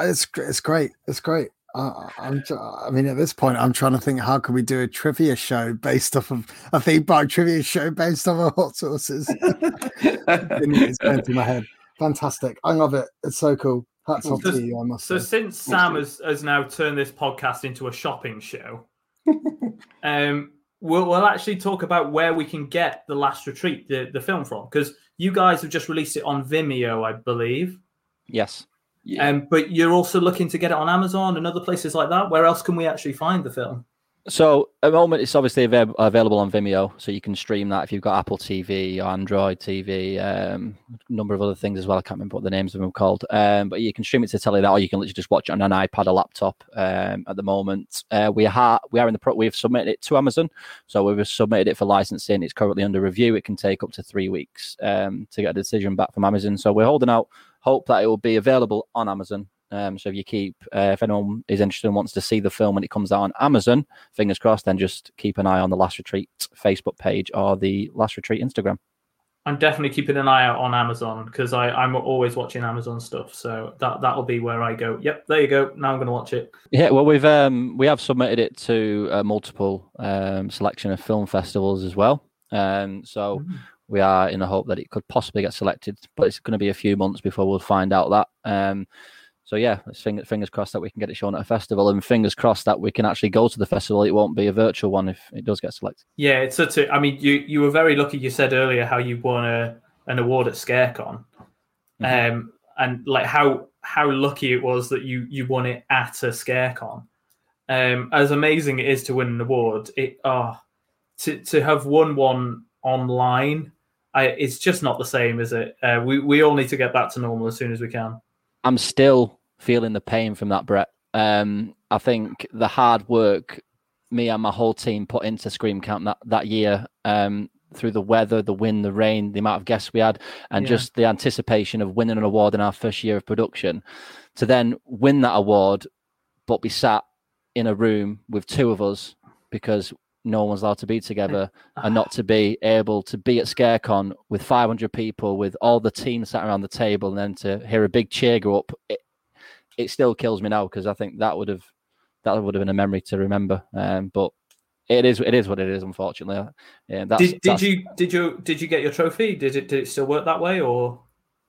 It's it's great. It's great. Uh, I'm. I mean, at this point, I'm trying to think how can we do a trivia show based off of a theme park trivia show based off of hot sauces. it's going through my head. Fantastic. I love it. It's so cool. Hats off So- to you. I must So say. since Sam has, has now turned this podcast into a shopping show, um, we'll, we'll actually talk about where we can get the Last Retreat, the, the film from, because you guys have just released it on Vimeo, I believe. Yes. Yeah. Um, but you're also looking to get it on Amazon and other places like that. Where else can we actually find the film? So at the moment, it's obviously avail- available on Vimeo, so you can stream that if you've got Apple TV or Android TV, um, a number of other things as well. I can't remember what the names of them are called, um, but you can stream it to telly that, or you can literally just watch it on an iPad or laptop. Um, at the moment, uh, we are we are in the pro- we've submitted it to Amazon, so we've submitted it for licensing. It's currently under review. It can take up to three weeks um, to get a decision back from Amazon. So we're holding out hope that it will be available on Amazon. Um, so if you keep, uh, if anyone is interested and wants to see the film when it comes out on Amazon, fingers crossed, then just keep an eye on the Last Retreat Facebook page or the Last Retreat Instagram. I'm definitely keeping an eye out on Amazon because I'm always watching Amazon stuff. So that that'll be where I go. Yep, there you go. Now I'm going to watch it. Yeah, well, we've um, we have submitted it to uh, multiple um, selection of film festivals as well. Um, so we are in the hope that it could possibly get selected, but it's going to be a few months before we'll find out that. Um, so yeah, fingers, fingers crossed that we can get it shown at a festival, and fingers crossed that we can actually go to the festival. It won't be a virtual one if it does get selected. Yeah, it's such a. I mean, you you were very lucky. You said earlier how you won a an award at Scarecon, um, and like how how lucky it was that you you won it at a Scarecon. Um, as amazing it is to win an award, it oh, to to have won one online, I, it's just not the same, is it? Uh, we we all need to get back to normal as soon as we can. I'm still feeling the pain from that, Brett. Um, I think the hard work me and my whole team put into Scream Camp that, that year, um, through the weather, the wind, the rain, the amount of guests we had, and Yeah. just the anticipation of winning an award in our first year of production, to then win that award, but be sat in a room with two of us because no one's allowed to be together and not to be able to be at ScareCon with 500 people, with all the team sat around the table, and then to hear a big cheer go up, it, it still kills me now because I think that would have that would have been a memory to remember. Um, but it is it is what it is, unfortunately. Yeah, that's, did did that's- you did you did you get your trophy? Did it did it still work that way or?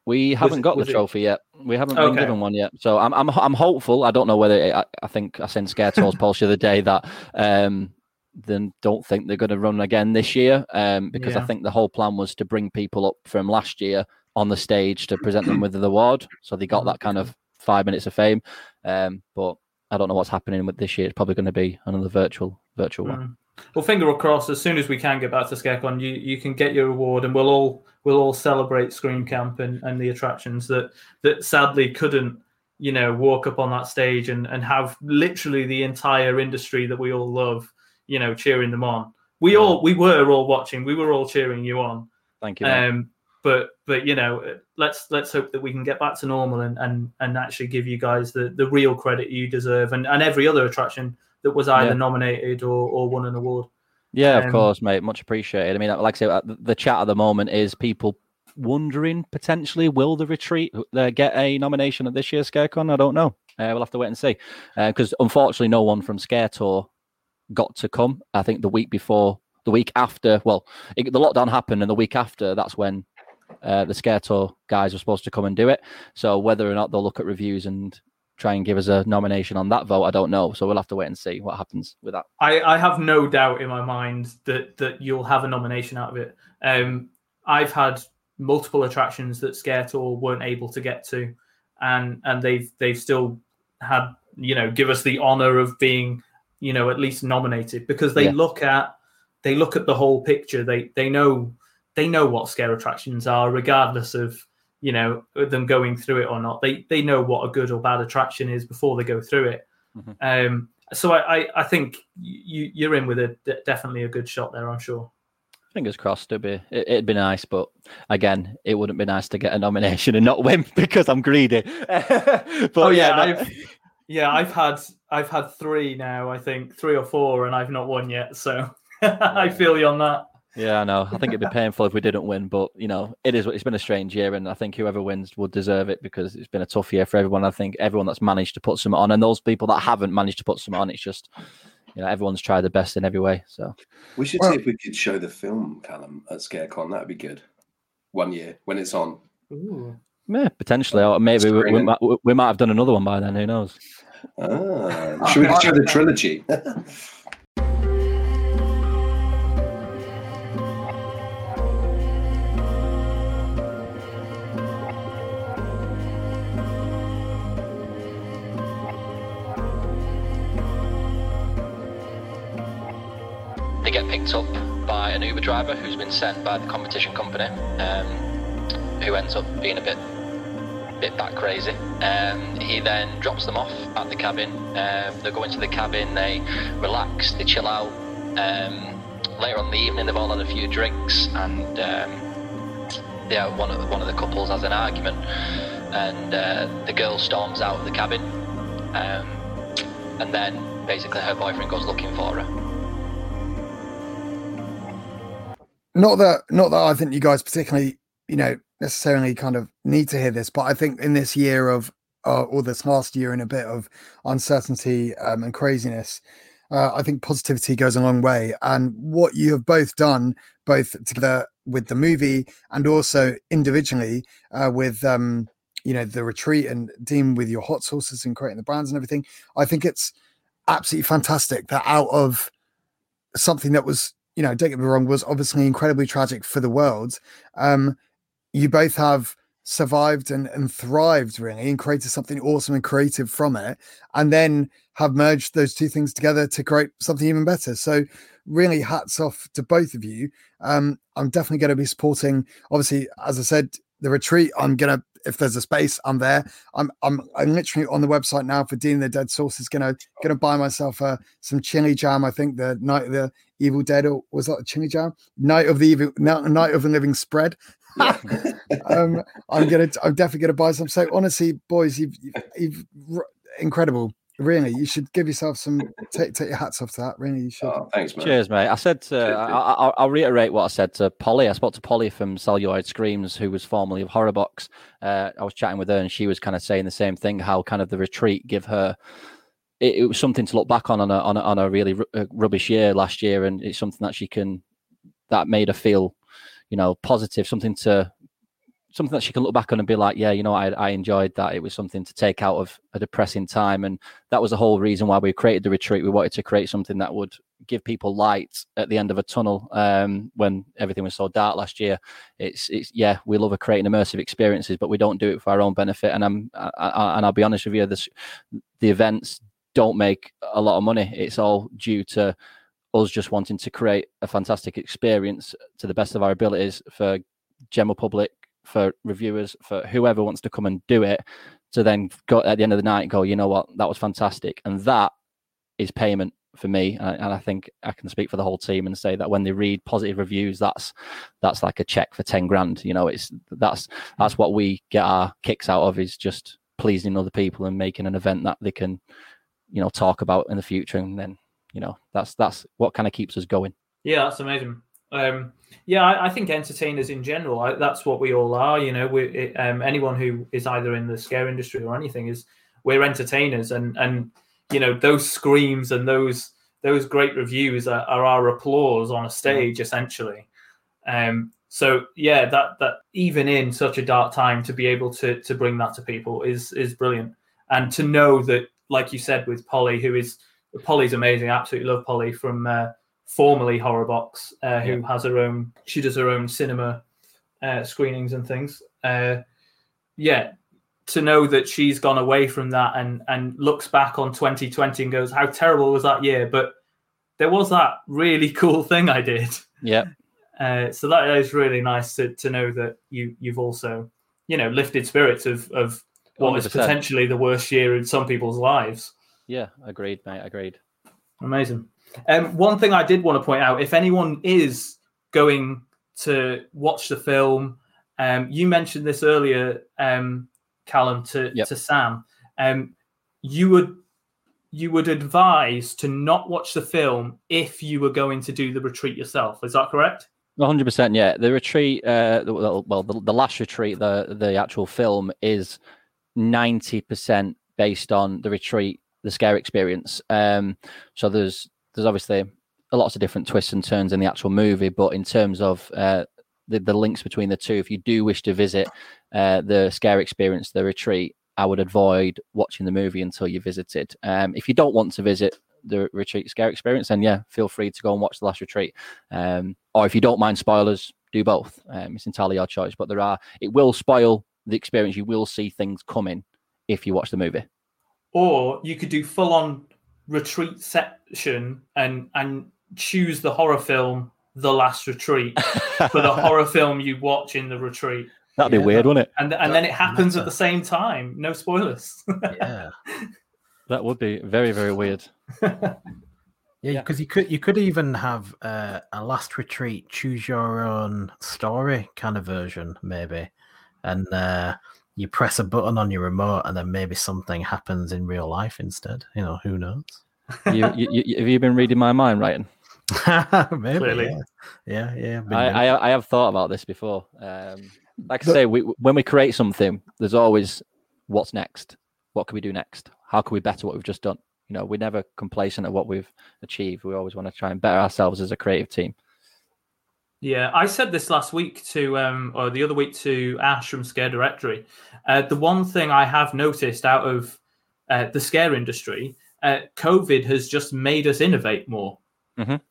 We haven't it- got the was it- trophy yet. We haven't been given one yet. So I'm I'm I'm hopeful. I don't know whether it, I, I think I sent Scare Tours Pulse the other day that um then don't think they're going to run again this year um because I think the whole plan was to bring people up from last year on the stage to present them with the award. So they got that kind of five minutes of fame. Um, but I don't know what's happening with this year. It's probably going to be another virtual virtual one. Mm. Well, finger across. As soon as we can get back to ScareCon, you you can get your award, and we'll all we'll all celebrate Scream Camp and, and the attractions that that sadly couldn't you know walk up on that stage and and have literally the entire industry that we all love you know cheering them on. We all we were all watching. We were all cheering you on. Thank you. Um, but but you know, let's let's hope that we can get back to normal and and, and actually give you guys the, the real credit you deserve, and, and every other attraction that was either Yeah. nominated or, or won an award. Yeah, of Um, course, mate. Much appreciated. I mean, like I say, uh, the chat at the moment is people wondering potentially will the retreat uh, get a nomination at this year's ScareCon? I don't know. Uh, we'll have to wait and see because unfortunately, no one from Scare Tour got to come. I think the week before, the week after, well, it, the lockdown happened, and the week after, that's when uh, the Scare Tour guys were supposed to come and do it. So whether or not they'll look at reviews and try and give us a nomination on that vote, I don't know. So we'll have to wait and see what happens with that. I, I have no doubt in my mind that that you'll have a nomination out of it. Um, I've had multiple attractions that Scare Tour weren't able to get to, and and they've they've still had you know give us the honor of being you know at least nominated because they Yeah. look at they look at the whole picture. They they know they know what scare attractions are, regardless of you know them going through it or not. They they know what a good or bad attraction is before they go through it. Mhm. Um, so I, I, I think you you're in with a definitely a good shot there. I'm sure. Fingers crossed. It'd be it, it'd be nice, but again, it wouldn't be nice to get a nomination and not win because I'm greedy. but oh yeah, yeah, yeah I've had I've had three now. I think three or four, and I've not won yet. So I feel you on that. Yeah, I know. I think it'd be painful if we didn't win, but you know, it is. It's been a strange year, and I think whoever wins would deserve it because it's been a tough year for everyone. I think everyone that's managed to put some on, and those people that haven't managed to put some on, it's just, you know, everyone's tried their best in every way. So We should Well- see if we could show the film, Callum, at ScareCon. That'd be good. One year when it's on. Ooh. Yeah, potentially, or maybe we, we, might, we might have done another one by then. Who knows? Ah, should we show the trilogy? They get picked up by an Uber driver who's been sent by the competition company, um, who ends up being a bit bit back crazy. Um, he then drops them off at the cabin. Um, they go into the cabin, they relax, they chill out. Um, later on the evening, they've all had a few drinks, and um, yeah, one of the, one of the couples has an argument, and uh, the girl storms out of the cabin, um, and then basically her boyfriend goes looking for her. not that not that I think you guys particularly, you know, necessarily kind of need to hear this, but I think in this year of uh, or this last year in a bit of uncertainty um, and craziness, uh, I think positivity goes a long way. And what you have both done, both together with the movie and also individually uh, with um, you know the retreat and Dean with your hot sauces and creating the brands and everything, I think it's absolutely fantastic that out of something that was you know, don't get me wrong, was obviously incredibly tragic for the world. Um, you both have survived and, and thrived really and created something awesome and creative from it, and then have merged those two things together to create something even better. So, really, hats off to both of you. Um, I'm definitely going to be supporting, obviously, as I said, the retreat. I'm to, if there's a space, I'm there. I'm, I'm, I'm literally on the website now for Dean the Dead sauce is going to buy myself uh, some chili jam. I think the night of the Evil Dead, or was that chili jam? Night of the Evil, Night of the Living Spread. um, I'm gonna, I'm definitely gonna buy some. So honestly, boys, you've, you've, you've r- incredible. Really, you should give yourself some. Take, take your hats off to that. Really, you should. Oh, thanks, man. Cheers, mate. I said to, Cheers, I, dude. I, I'll- I'll reiterate what I said to Polly. I spoke to Polly from Celluloid Screams, who was formerly of Horrorbox. Uh, I was chatting with her, and she was kind of saying the same thing. How kind of the retreat give her. It, it was something to look back on on a on a, on a really ru- uh, rubbish year last year, and it's something that she can that made her feel, you know, positive. Something to something that she can look back on and be like, yeah, you know, I, I enjoyed that. It was something to take out of a depressing time. And that was the whole reason why we created the retreat. We wanted to create something that would give people light at the end of a tunnel um, when everything was so dark last year. It's, it's yeah, we love creating immersive experiences, but we don't do it for our own benefit. And I'm, I, I, and I'll be honest with you, this, the events don't make a lot of money. It's all due to us just wanting to create a fantastic experience to the best of our abilities for general public for reviewers, for whoever wants to come and do it, to then go at the end of the night go, you know what, that was fantastic, and that is payment for me. And I, and I think I can speak for the whole team and say that when they read positive reviews, that's that's like a check for ten grand. You know, it's that's that's what we get our kicks out of is just pleasing other people and making an event that they can, you know, talk about in the future, and then you know that's that's what kind of keeps us going. Yeah, that's amazing. Um, yeah, I, I think entertainers in general, I, that's what we all are. You know, we, it, um, anyone who is either in the scare industry or anything is we're entertainers, and and you know those screams and those those great reviews are, are our applause on a stage essentially. Um, so yeah, that that even in such a dark time to be able to to bring that to people is is brilliant, and to know that, like you said, with Polly, who is Polly's amazing, I absolutely love Polly from uh, formerly Horrorbox, uh, who Yeah. has her own, she does her own cinema uh, screenings and things. Uh, yeah, to know that she's gone away from that and and looks back on 2020 and goes, "How terrible was that year?" But there was that really cool thing I did. Yeah, Uh, so that is really nice to, to know that you you've also you know lifted spirits of of what is 100%. potentially the worst year in some people's lives. Yeah, agreed, mate, agreed. Amazing. Um, one thing I did want to point out: if anyone is going to watch the film, um, you mentioned this earlier, um, Callum, to Yep. to Sam. Um, you would you would advise to not watch the film if you were going to do the retreat yourself. Is that correct? One hundred percent. Yeah, the retreat. Uh, well, the, the last retreat, the the actual film is ninety percent based on the retreat, the scare experience. Um, so there's there's obviously lots of different twists and turns in the actual movie, but in terms of uh, the the links between the two, if you do wish to visit uh, the scare experience, the retreat, I would avoid watching the movie until you visited. Um, if you don't want to visit the retreat scare experience, then yeah, feel free to go and watch the last retreat. Um, or if you don't mind spoilers, do both. Um, it's entirely your choice. But there are it will spoil the experience. You will see things coming if you watch the movie. Or you could do full on retreat section and and choose the horror film The Last Retreat for the horror film you watch in the retreat. That'd be Yeah. weird, wouldn't it? And and then it happens at the same time. No spoilers. Yeah. That would be very very weird. Yeah, Yeah. because you could you could even have uh, a last retreat, choose your own story kind of version, maybe, and uh, you press a button on your remote, and then maybe something happens in real life instead. You know, who knows? You, you, you, have you been reading my mind, Ryan? maybe. Clearly. Yeah, yeah. yeah I, I I have thought about this before. Um, like I say, we, when we create something, there's always what's next. What can we do next? How can we better what we've just done? You know, we're never complacent at what we've achieved. We always want to try and better ourselves as a creative team. Yeah, I said this last week to, um, or the other week to Ash from Scare Directory. Uh, the one thing I have noticed out of uh, the scare industry, uh, COVID has just made us innovate more. Mhm.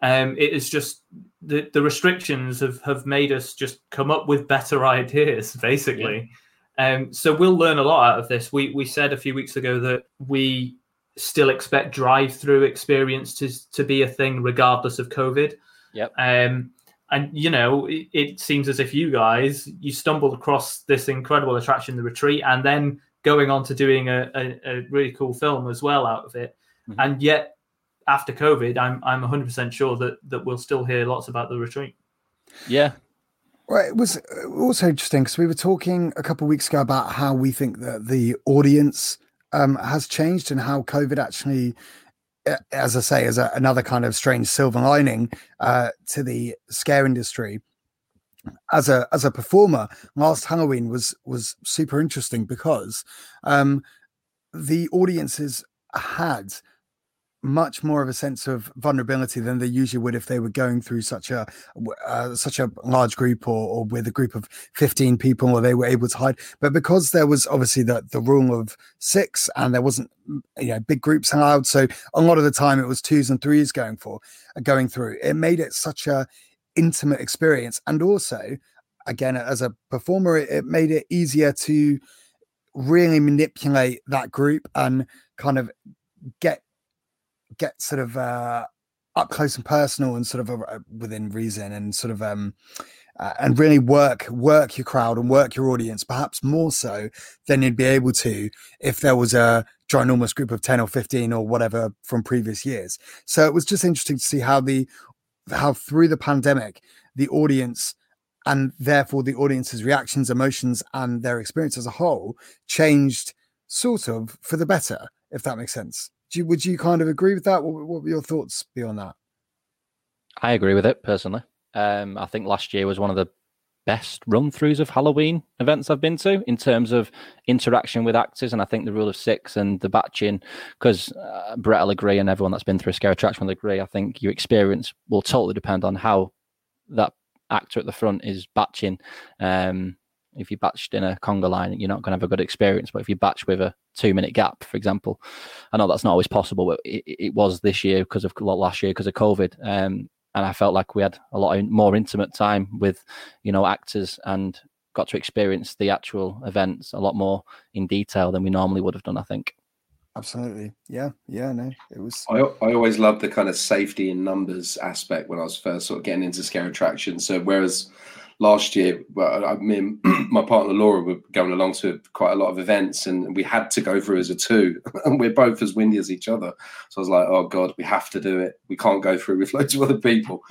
Um, it is just the, the restrictions have, have made us just come up with better ideas, basically. Um, so we'll learn a lot out of this. We we said a few weeks ago that we still expect drive-through experiences to to be a thing regardless of COVID. Yep. Um, and you know, it, it seems as if you guys you stumbled across this incredible attraction, the retreat, and then going on to doing a, a, a really cool film as well out of it. Mhm. And yet, after COVID, I'm I'm 100 percent sure that that we'll still hear lots about the retreat. Yeah, Well, it was uh, also interesting because we were talking a couple of weeks ago about how we think that the audience um, has changed and how COVID actually, as I say, is a, another kind of strange silver lining uh, to the scare industry. As a as a performer, last Halloween was was super interesting because um, the audiences had much more of a sense of vulnerability than they usually would if they were going through such a uh, such a large group or, or with a group of 15 people where they were able to hide. But because there was obviously the, the rule of six and there wasn't mm, you know big groups allowed so a lot of the time it was twos and threes going for uh, going through it made it such a intimate experience. And also again as a performer it, it made it easier to really manipulate that group and kind of get get sort of uh up close and personal and sort of uh, within reason and sort of um uh, and really work work your crowd and work your audience perhaps more so than you'd be able to if there was a ginormous group of 10 or 15 or whatever from previous years. So it was just interesting to see how the how through the pandemic the audience and therefore the audience's reactions emotions and their experience as a whole changed sort of for the better if that makes sense do you, would you kind of agree with that what, what were your thoughts beyond that I agree with it personally. Um, I think last year was one of the best run throughs of Halloween events I've been to in terms of interaction with actors. And I think the rule of six and the batching, because uh, Brett will agree, and everyone that's been through a scare attraction will agree. I think your experience will totally depend on how that actor at the front is batching. Um, if you batched in a conga line, you're not going to have a good experience. But if you batch with a two minute gap, for example, I know that's not always possible, but it, it was this year because of last year because of COVID. Um, and I felt like we had a lot more intimate time with, you know, actors and got to experience the actual events a lot more in detail than we normally would have done. I think. Absolutely, yeah, yeah. No, it was. I, I always loved the kind of safety in numbers aspect when I was first sort of getting into scare attractions. So whereas last year, well, I, me and my partner Laura were going along to quite a lot of events, and we had to go through as a two, and we're both as windy as each other. So I was like, "Oh God, we have to do it. We can't go through with loads of other people."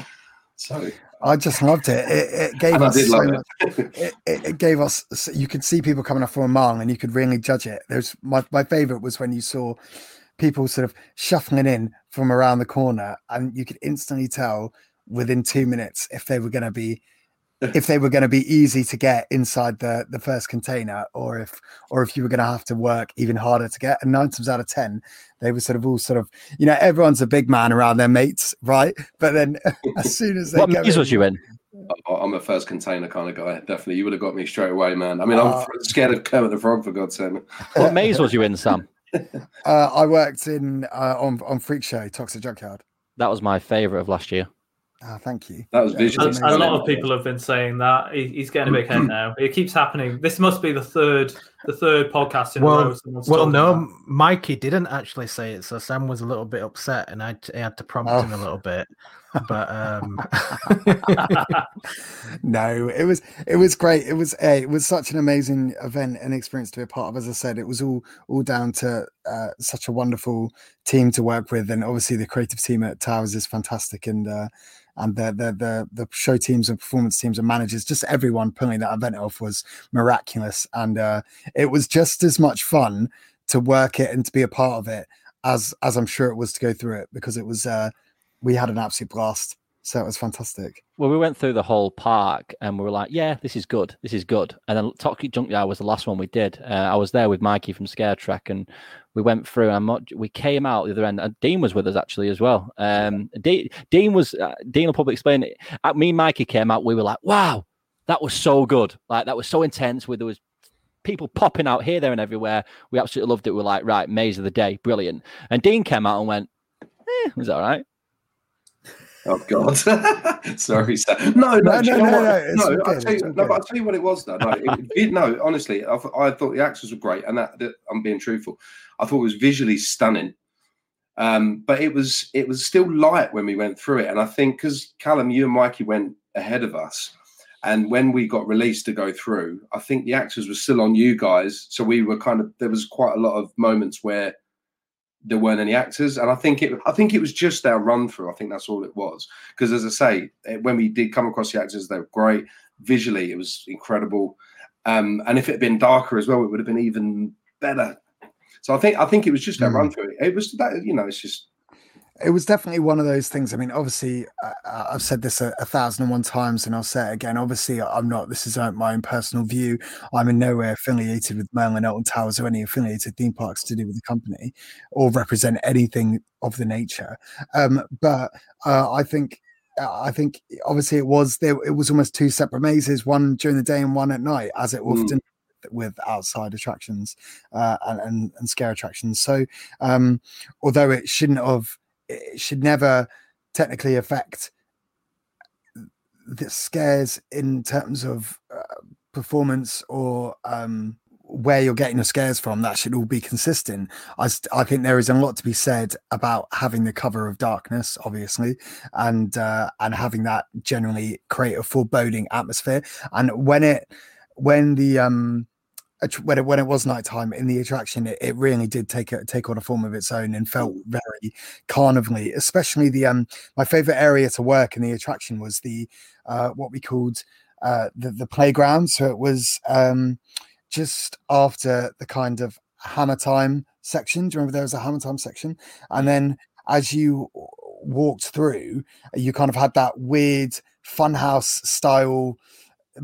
So I just loved it. It, it gave us so much. It. it, it, gave us. You could see people coming up from a mile, and you could really judge it. There's my my favorite was when you saw people sort of shuffling in from around the corner, and you could instantly tell within two minutes if they were going to be if they were going to be easy to get inside the the first container or if or if you were going to have to work even harder to get and nine times out of ten they were sort of all sort of you know everyone's a big man around their mates right but then as soon as they what maze was you in I'm a first container kind of guy. Definitely, you would have got me straight away, man. I mean, I'm uh, scared of Kermit the Frog for God's sake. What maze was you in, Sam? Uh, I worked in uh, on on Freak Show, Toxic Junkyard. That was my favorite of last year. Oh, thank you. That was visual. A, a, lot of people have been saying that he, he's getting a big head now. It keeps happening. This must be the third, the third podcast in well, a row. Well, no, about. Mikey didn't actually say it, so Sam was a little bit upset, and I, I had to prompt oh. him a little bit. But um... no, it was it was great. It was a it was such an amazing event and experience to be a part of. As I said, it was all all down to uh, such a wonderful team to work with, and obviously the creative team at Towers is fantastic, and. Uh, and the, the the the show teams and performance teams and managers, just everyone pulling that event off was miraculous, and uh, it was just as much fun to work it and to be a part of it as as I'm sure it was to go through it because it was uh, we had an absolute blast. So it was fantastic. Well, we went through the whole park and we were like, yeah, this is good. This is good. And then Toxic Junkyard was the last one we did. Uh, I was there with Mikey from Scare Track and we went through and we came out the other end. And Dean was with us actually as well. Um, Dean, Dean was, uh, Dean will probably explain it. Uh, me and Mikey came out. We were like, wow, that was so good. Like that was so intense. Where there was people popping out here, there, and everywhere. We absolutely loved it. We are like, right, maze of the day, brilliant. And Dean came out and went, eh, it was all right. Oh God! Sorry, sir. No, no, no, no, no, no, no, no, I'll tell you, no, but I'll tell you what it was though. No, it, no honestly, I, I, thought the actors were great, and that, that, I'm being truthful. I thought it was visually stunning, um, but it was it was still light when we went through it, and I think because Callum, you and Mikey went ahead of us, and when we got released to go through, I think the actors were still on you guys, so we were kind of there was quite a lot of moments where there weren't any actors, and I think it. I think it was just our run through. I think that's all it was. Because as I say, eh, when we did come across the actors, they were great. Visually, it was incredible. Um, and if it had been darker as well, it would have been even better. So I think I think it was just our mm. run through. It was that you know, it's just it was definitely one of those things. I mean, obviously, uh, I've said this a, a, thousand and one times, and I'll say it again. Obviously, I'm not. This is uh, my own personal view. I'm in no way affiliated with Merlin Alton Towers or any affiliated theme parks to do with the company, or represent anything of the nature. Um, but uh, I think. Uh, I think obviously it was there. It was almost two separate mazes, one during the day and one at night, as it often mm with outside attractions uh, and, and, and scare attractions. So, um, although it shouldn't have it should never technically affect the scares in terms of uh, performance or um, where you're getting the scares from. That should all be consistent. I, I think there is a lot to be said about having the cover of darkness, obviously, and uh, and having that generally create a foreboding atmosphere. And when it when the um when it when it was nighttime in the attraction, it, it really did take a, take on a form of its own and felt mm. very carnivally. Especially the um my favorite area to work in the attraction was the uh what we called uh the the playground. So it was um just after the kind of hammer time section. Do you remember there was a hammer time section? And then as you walked through, you kind of had that weird funhouse style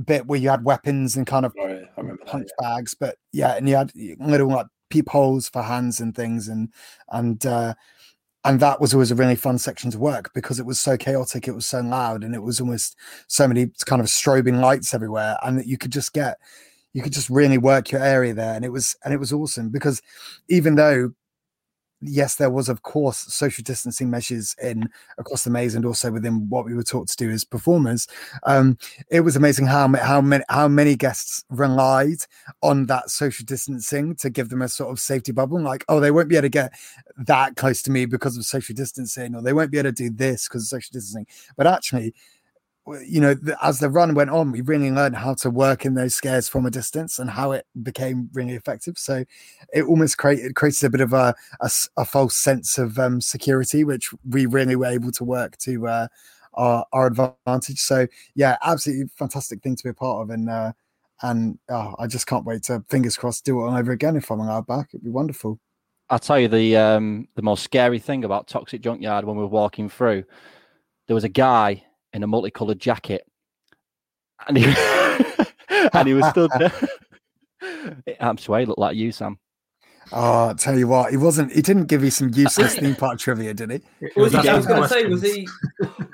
bit where you had weapons and kind of Oh, yeah, I that, punch bags, but yeah, and you had little like peepholes for hands and things, and and uh, and that was always a really fun section to work because it was so chaotic, it was so loud, and it was almost so many kind of strobing lights everywhere, and that you could just get you could just really work your area there, and it was and it was awesome because even though yes, there was of course social distancing measures in across the maze and also within what we were taught to do as performers. Um, it was amazing how how many how many guests relied on that social distancing to give them a sort of safety bubble. Like, oh, they won't be able to get that close to me because of social distancing, or they won't be able to do this because of social distancing. But actually, you know, as the run went on, we really learned how to work in those scares from a distance and how it became really effective. So it almost created created a bit of a a false sense of um, security, which we really were able to work to uh, our, our advantage. So yeah, absolutely fantastic thing to be a part of, and uh, and oh, I just can't wait to fingers crossed do it all over again if I'm allowed back. It'd be wonderful. I'll tell you the um, the most scary thing about Toxic Junkyard when we were walking through. There was a guy in a multicolored jacket, and he and he was stood there. I'm sure he looked like you, Sam. Oh, I tell you what, he wasn't. He didn't give you some useless theme park trivia, did he? Was he, I was going to say, was he?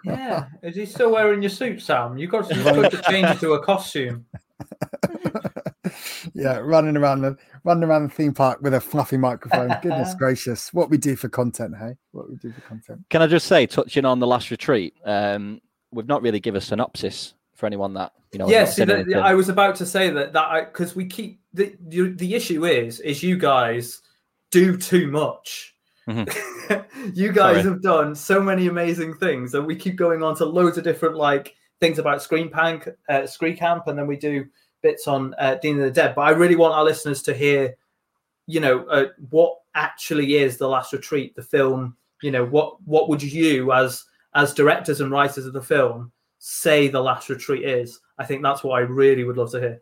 Yeah, is he still wearing your suit, Sam? You got to, you've got to change it to a costume. yeah, running around the running around the theme park with a fluffy microphone. Goodness gracious, what we do for content, hey? What we do for content. Can I just say, touching on the last retreat, um, we've not really give a synopsis for anyone that you know. Yes, yeah, not see, seen that, anything. I was about to say that that because we keep the, the the issue is is you guys do too much. you guys Sorry. have done so many amazing things and we keep going on to loads of different like things about Screen Pank, uh, Scream Camp, and then we do bits on uh, Dean of the Dead. But I really want our listeners to hear, you know, uh, what actually is the Last Retreat, the film. You know, what what would you as as directors and writers of the film say the Last Retreat is? I think that's what I really would love to hear.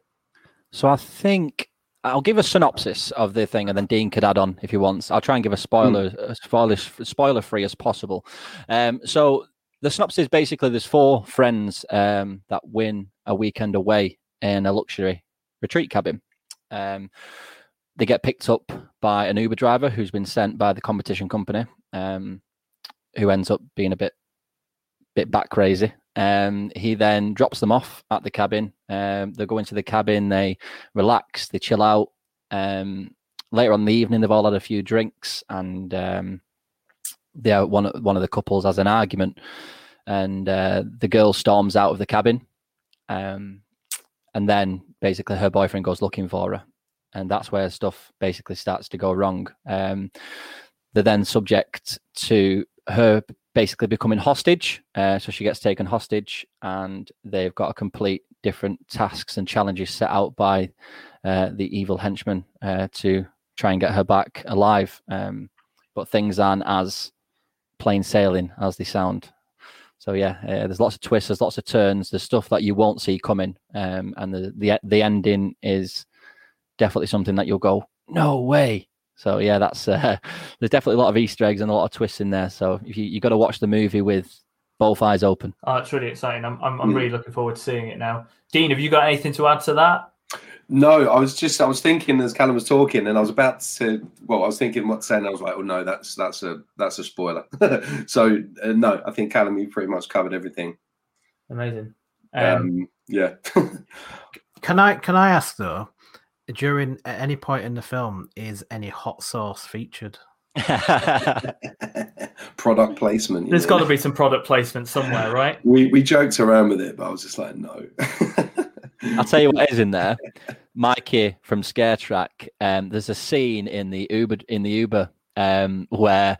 So I think I'll give a synopsis of the thing, and then Dean could add on if he wants. I'll try and give a spoiler, as spoiler, spoiler free as possible. Um, so the synopsis basically: there's four friends um, that win a weekend away in a luxury retreat cabin. Um, they get picked up by an Uber driver who's been sent by the competition company, um, who ends up being a bit, bit back crazy. Um, he then drops them off at the cabin. Um, they go into the cabin, they relax, they chill out. Um, later on the evening, they've all had a few drinks, and um, are, one one of the couples has an argument, and uh, the girl storms out of the cabin, um, and then basically her boyfriend goes looking for her, and that's where stuff basically starts to go wrong. Um, they're then subject to her basically becoming hostage. Uh, so she gets taken hostage, and they've got a complete different tasks and challenges set out by uh, the evil henchman uh, to try and get her back alive. Um, but things aren't as plain sailing as they sound. So yeah, uh, there's lots of twists, there's lots of turns, there's stuff that you won't see coming, um, and the, the the ending is definitely something that you'll go, no way. So yeah, that's uh, there's definitely a lot of Easter eggs and a lot of twists in there. So if you you got to watch the movie with both eyes open. Oh, it's really exciting. I'm, I'm, I'm Hmm. really looking forward to seeing it now. Dean, have you got anything to add to that? No, I was just I was thinking as Callum was talking, and I was about to. Well, I was thinking what to say, and I was like, "Oh no, that's that's a that's a spoiler." so uh, no, I think Callum, you pretty much covered everything. Amazing. Um, Um, yeah, Can I can I ask though, during at any point in the film, is any hot sauce featured? product placement. There's got to be some product placement somewhere, right? We we joked around with it, but I was just like, no. I'll tell you what is in there. Mikey from Scare Track. Um, there's a scene in the Uber in the Uber um, where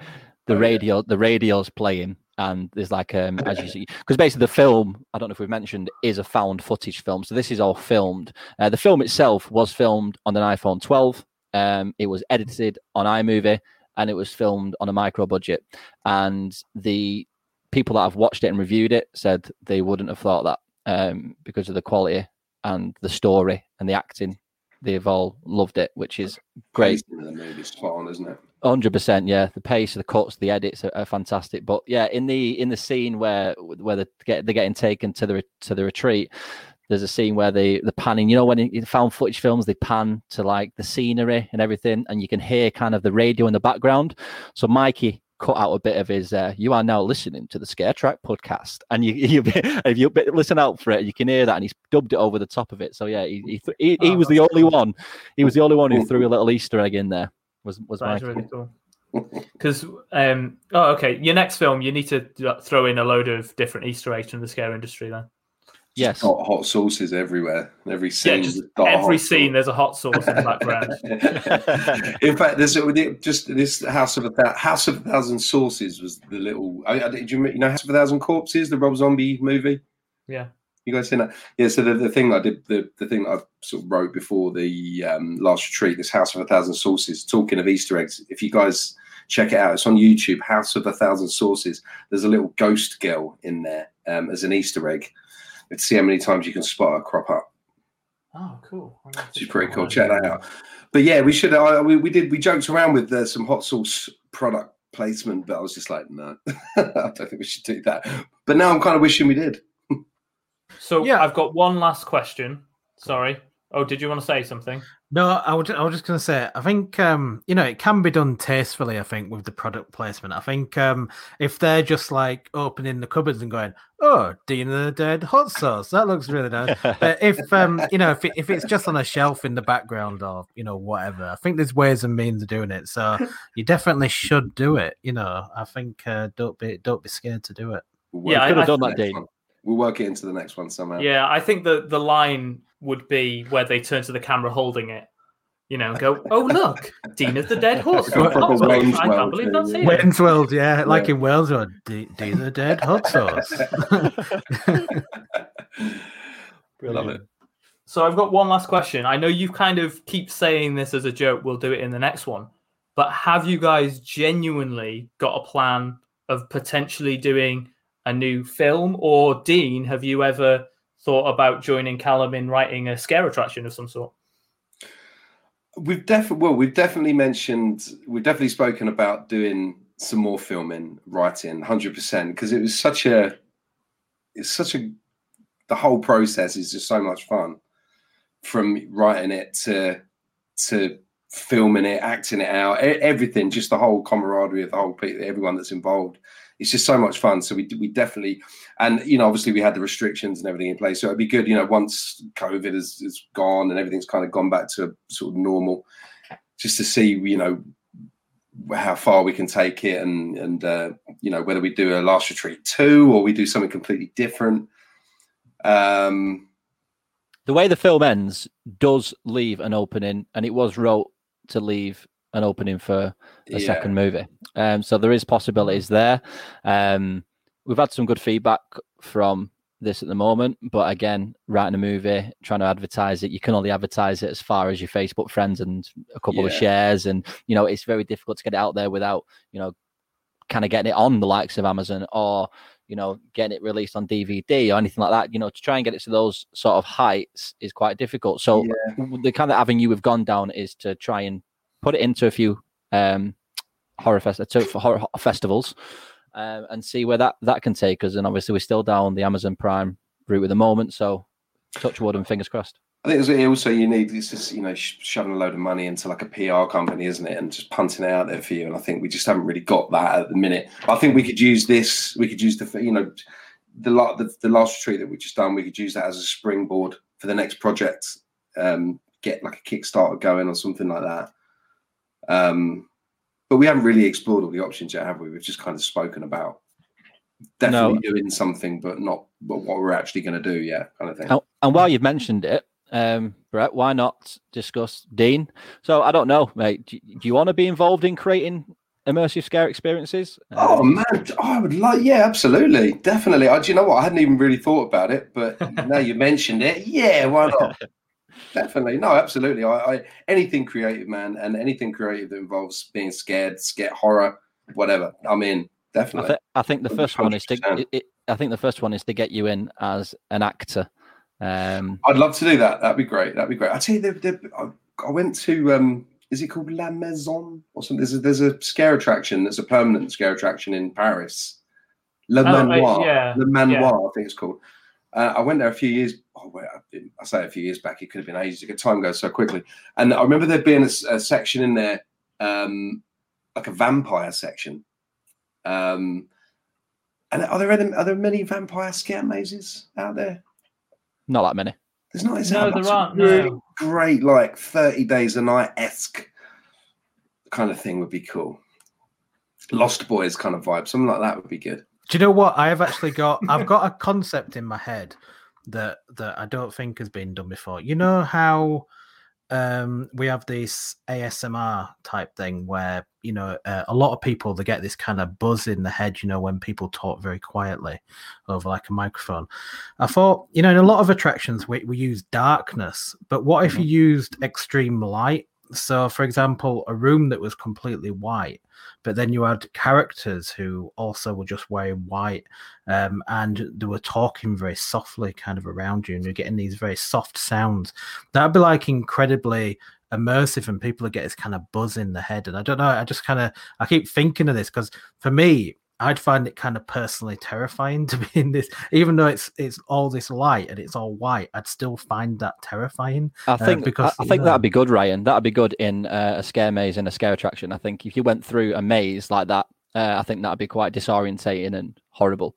the Oh, yeah. radio the radio's playing and there's like um as you see because basically the film I don't know if we've mentioned is a found footage film. So this is all filmed. Uh, the film itself was filmed on an iPhone 12 um it was edited on iMovie and it was filmed on a micro budget. And the people that have watched it and reviewed it said they wouldn't have thought that um because of the quality and the story and the acting. They've all loved it which is great. The movie's spot on, isn't it? Hundred percent, yeah. The pace, the cuts, the edits are, are fantastic. But yeah, in the in the scene where where they get they're getting taken to the to the retreat, there's a scene where they the panning. You know, when in found footage films, they pan to like the scenery and everything, and you can hear kind of the radio in the background. So Mikey cut out a bit of his uh, you are now listening to the scare track podcast and you, you if you listen out for it you can hear that and he's dubbed it over the top of it so yeah he he, he, he Oh, was the only one he was the only one who threw a little easter egg in there was was That is Mikey. really cool. Because, um, oh, okay, your next film, you need to uh, throw in a load of different Easter eggs from the scare industry. Then, yes Hot, hot sauces everywhere. Every yeah, scene. just has got a every scene, sauce. there's a hot sauce in the background. In fact, there's just this House of a Thou- House of a Thousand Sauces was the little. I, I, did you, you know House of a Thousand Corpses, the Rob Zombie movie? Yeah. You guys seen that? Yeah. So the, the thing I did, the, the thing that I sort of wrote before the um, last retreat, this House of a Thousand Sauces, Talking of Easter eggs, if you guys check it out, it's on YouTube. House of a Thousand Sauces. There's a little ghost girl in there um, as an Easter egg. Let's see how many times you can spot her crop up. Oh, cool. She's pretty cool. Check that out. But yeah, we should. Uh, we, we did. We joked around with uh, some hot sauce product placement, but I was just like, no, I don't think we should do that. But now I'm kind of wishing we did. So, Yeah. I've got one last question. Sorry. Oh, did you want to say something? No, I was, I was just going to say, I think, um, you know, it can be done tastefully, I think, with the product placement. I think um, if they're just like opening the cupboards and going, oh, Dean of the Dead hot sauce, that looks really nice. But if, um, you know, if, it, if it's just on a shelf in the background or, you know, whatever, I think there's ways and means of doing it. So you definitely should do it. You know, I think uh, don't be don't be scared to do it. We'll Yeah, work I- could have done into that, the next Dean. One. We'll work it into the next one somehow. Yeah, I think the the line would be where they turn to the camera holding it. You know, and go, oh look, Dean of the Dead Horse. Like a proper Hot sauce. Wayne's I can't World believe thing, that's yeah. here. Wayne's World, yeah, like Yeah. in Wales, or Dean D the Dead hot sauce. Love it. So I've got one last question. I know you kind of keep saying this as a joke. We'll do it in the next one. But have you guys genuinely got a plan of potentially doing a new film? Or Dean, have you ever thought about joining Callum in writing a scare attraction of some sort? We've definitely well, we've definitely mentioned, we've definitely spoken about doing some more filming, writing, hundred percent, because it was such a, it's such a, the whole process is just so much fun, from writing it to, to filming it, acting it out, everything, just the whole camaraderie of the whole people, everyone that's involved. It's just so much fun. So we we definitely, and you know, obviously we had the restrictions and everything in place. So it'd be good, you know, once COVID is, is gone and everything's kind of gone back to sort of normal, just to see, you know, how far we can take it and and uh, you know whether we do a last retreat two or we do something completely different. Um, the way the film ends does leave an opening, and it was wrote to leave an opening for a yeah. second movie. Um, so there is possibilities there. Um, we've had some good feedback from this at the moment, but again, writing a movie, trying to advertise it, you can only advertise it as far as your Facebook friends and a couple of shares, and you know it's very difficult to get it out there without you know kind of getting it on the likes of Amazon or you know getting it released on DVD or anything like that. You know, to try and get it to those sort of heights is quite difficult. So w- the kind of avenue we've gone down is to try and put it into a few um, horror, fest- to, horror festivals um, and see where that, that can take us. And obviously, we're still down the Amazon Prime route at the moment. So touch wood and fingers crossed. I think also you need it's just you know shoving a load of money into like a PR company, isn't it, and just punting it out there for you. And I think we just haven't really got that at the minute. I think we could use this. We could use the you know the the, the last retreat that we just done. We could use that as a springboard for the next project. Um, get like a Kickstarter going or something like that. Um, but we haven't really explored all the options yet, have we? We've just kind of spoken about definitely doing something, but not but what we're actually going to do yet, kind of thing. And, and while you've mentioned it, um, Brett, why not discuss Dean? So I don't know, mate. Do, do you want to be involved in creating immersive scare experiences? Oh Um, man, I would like, yeah, absolutely, definitely. I, do you know what? I hadn't even really thought about it, but now you mentioned it, yeah, why not? Definitely, no, absolutely. I, I anything creative, man, and anything creative that involves being scared, scare horror, whatever. I'm in, I, definitely. th- I think the first one is to. It, it, I think the first one is to get you in as an actor. Um, I'd love to do that. That'd be great. That'd be great. I tell you, the, the, I, I went to. um Is it called La Maison or something? There's a, there's a scare attraction. There's a permanent scare attraction in Paris. Le Oh, Manoir. yeah, Le Manoir, I think it's called. Uh, I went there a few years, oh, well, I say a few years back, it could have been ages ago. Time goes so quickly. And I remember there being a section in there, um, like a vampire section. Um, and are there any, are there many vampire scare mazes out there? Not that many. There's not. is No, there there aren't, Really no. great, like Thirty Days a Night esque kind of thing would be cool. Lost Boys kind of vibe, something like that would be good. Do you know what? I have actually got I've got a concept in my head that that I don't think has been done before. You know how um we have this ASMR type thing where you know uh, a lot of people they get this kind of buzz in the head you know when people talk very quietly over like a microphone i thought you know in a lot of attractions we, we use darkness but what if you used extreme light so for example a room that was completely white but then you had characters who also were just wearing white um, and they were talking very softly kind of around you and you're getting these very soft sounds. That'd be like incredibly immersive and people get this kind of buzz in the head and i don't know i just kind of i keep thinking of this because for me i'd find it kind of personally terrifying to be in this even though it's it's all this light and it's all white i'd still find that terrifying I uh, think because I, I think yeah. that'd be good, Ryan. That'd be good in uh, a scare maze and a scare attraction. I think if you went through a maze like that, uh, I think that'd be quite disorientating and horrible.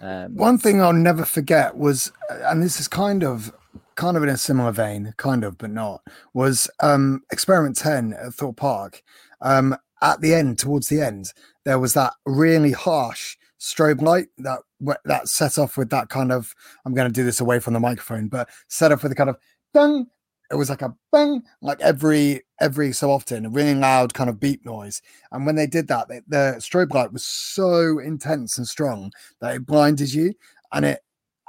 Um, One thing I'll never forget was, and this is kind of kind of in a similar vein, kind of, but not, was um experiment 10 at Thorpe Park. Um at the end, towards the end, there was that really harsh strobe light that that set off with that kind of I'm gonna do this away from the microphone, but set off with a kind of bang. It was like a bang, like every every so often, a really loud kind of beep noise. And when they did that, they, the strobe light was so intense and strong that it blinded you and it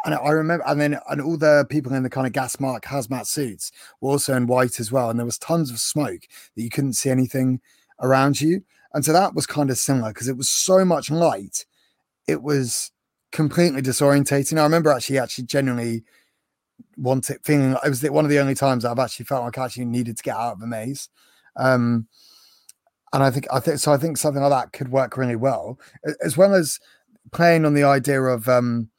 and I remember and then and all the people in the kind of gas mark hazmat suits were also in white as well and there was tons of smoke that you couldn't see anything around you and so that was kind of similar because it was so much light it was completely disorientating I remember actually actually genuinely wanted feeling like it was the, one of the only times I've actually felt like I actually needed to get out of a maze um and I think I think so I think something like that could work really well as well as playing on the idea of um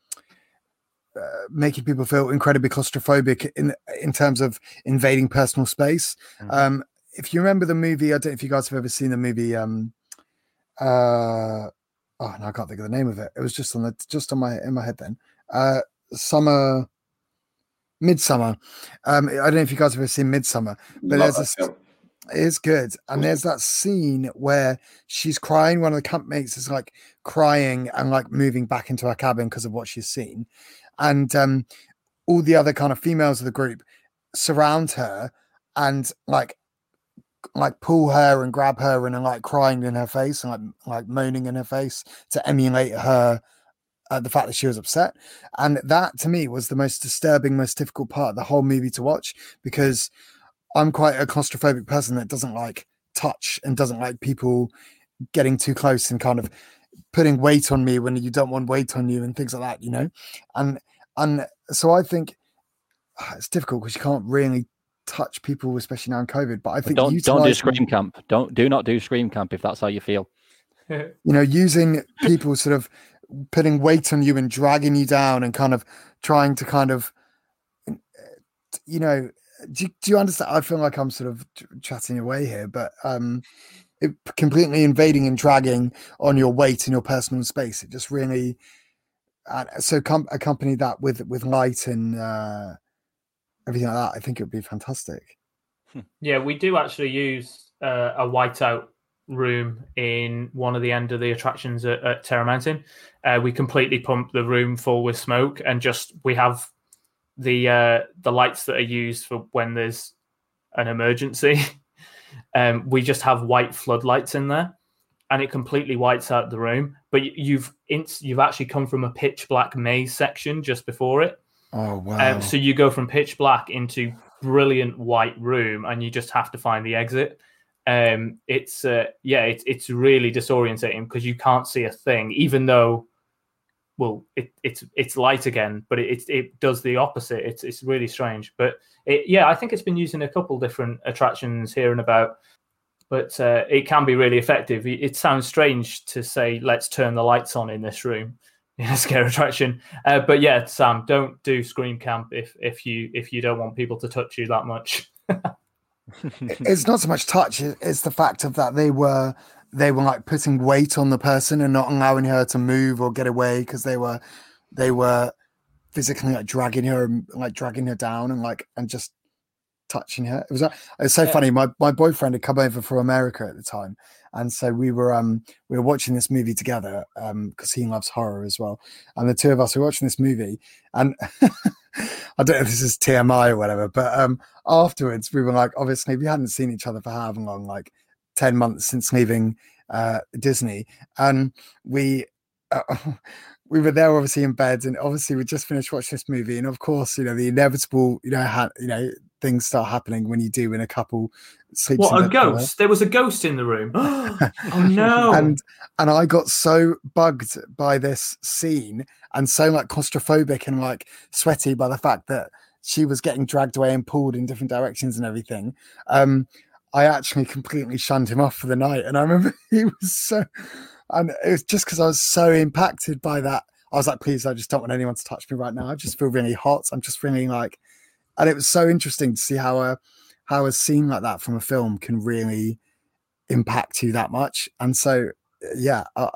uh, making people feel incredibly claustrophobic in in terms of invading personal space. Mhm. Um, if you remember the movie, I don't know if you guys have ever seen the movie. Um, uh, oh, no, I can't think of the name of it. It was just on the just on my in my head then. Uh, summer, Midsommar. Um, I don't know if you guys have ever seen Midsommar. But Love there's a film. It is good. And there's that scene where she's crying. One of the campmates is like crying and like moving back into her cabin because of what she's seen. And um, all the other kind of females of the group surround her and like like pull her and grab her and like crying in her face and like like moaning in her face to emulate her uh, the fact that she was upset. And that to me was the most disturbing most difficult part of the whole movie to watch because i'm quite a claustrophobic person that doesn't like touch and doesn't like people getting too close and kind of putting weight on me when you don't want weight on you and things like that you know? And and so i think ah, it's difficult because you can't really touch people especially now in covid but i but think don't don't do scream camp. Don't do not do scream camp if that's how you feel. you know, using people sort of putting weight on you and dragging you down and kind of trying to kind of, you know, do, you- do you understand? I feel like I'm sort of ch- chatting away here, but um, it, completely invading and dragging on your weight and your personal space. It just really, uh, so com- accompany that with with light and uh, everything like that. I think it would be fantastic. Yeah, we do actually use uh, a whiteout room in one of the end of the attractions at, at Terra Mountain. Uh, we completely pump the room full with smoke, and just we have the uh, the lights that are used for when there's an emergency. um, we just have white floodlights in there, and it completely whites out the room. But you've you've actually come from a pitch black maze section just before it. Oh wow! Um, so you go from pitch black into brilliant white room, and you just have to find the exit. Um, it's uh, yeah, it's it's really disorientating because you can't see a thing, even though, well, it, it's it's light again, but it, it it does the opposite. It's it's really strange, but it, yeah, I think it's been used in a couple different attractions here and about. But uh, it can be really effective. It it sounds strange to say, "Let's turn the lights on in this room," in a scare attraction. Uh, but yeah, Sam, don't do scream camp if if you if you don't want people to touch you that much. it's not so much touch; it's the fact of that they were they were like putting weight on the person and not allowing her to move or get away because they were they were physically like dragging her and like dragging her down and like and just touching her. It was uh, it was so Yeah. funny. My my boyfriend had come over from America at the time, and so we were um we were watching this movie together um because he loves horror as well, and the two of us were watching this movie, and I don't know if this is TMI or whatever, but um afterwards we were like, obviously we hadn't seen each other for however long, like ten months since leaving uh Disney, and we. Uh, we were there obviously in bed and obviously we just finished watching this movie and of course you know the inevitable you know ha- you know things start happening when you do when a couple sleeps what a ghost! There was a ghost in the room. oh no! and and I got so bugged by this scene and so like claustrophobic and like sweaty by the fact that she was getting dragged away and pulled in different directions and everything. Um, I actually completely shunned him off for the night, and I remember he was so, and it was just because I was so impacted by that. I was like, please, I just don't want anyone to touch me right now. I just feel really hot. I'm just feeling like, and it was so interesting to see how a how a scene like that from a film can really impact you that much. And so, yeah, uh,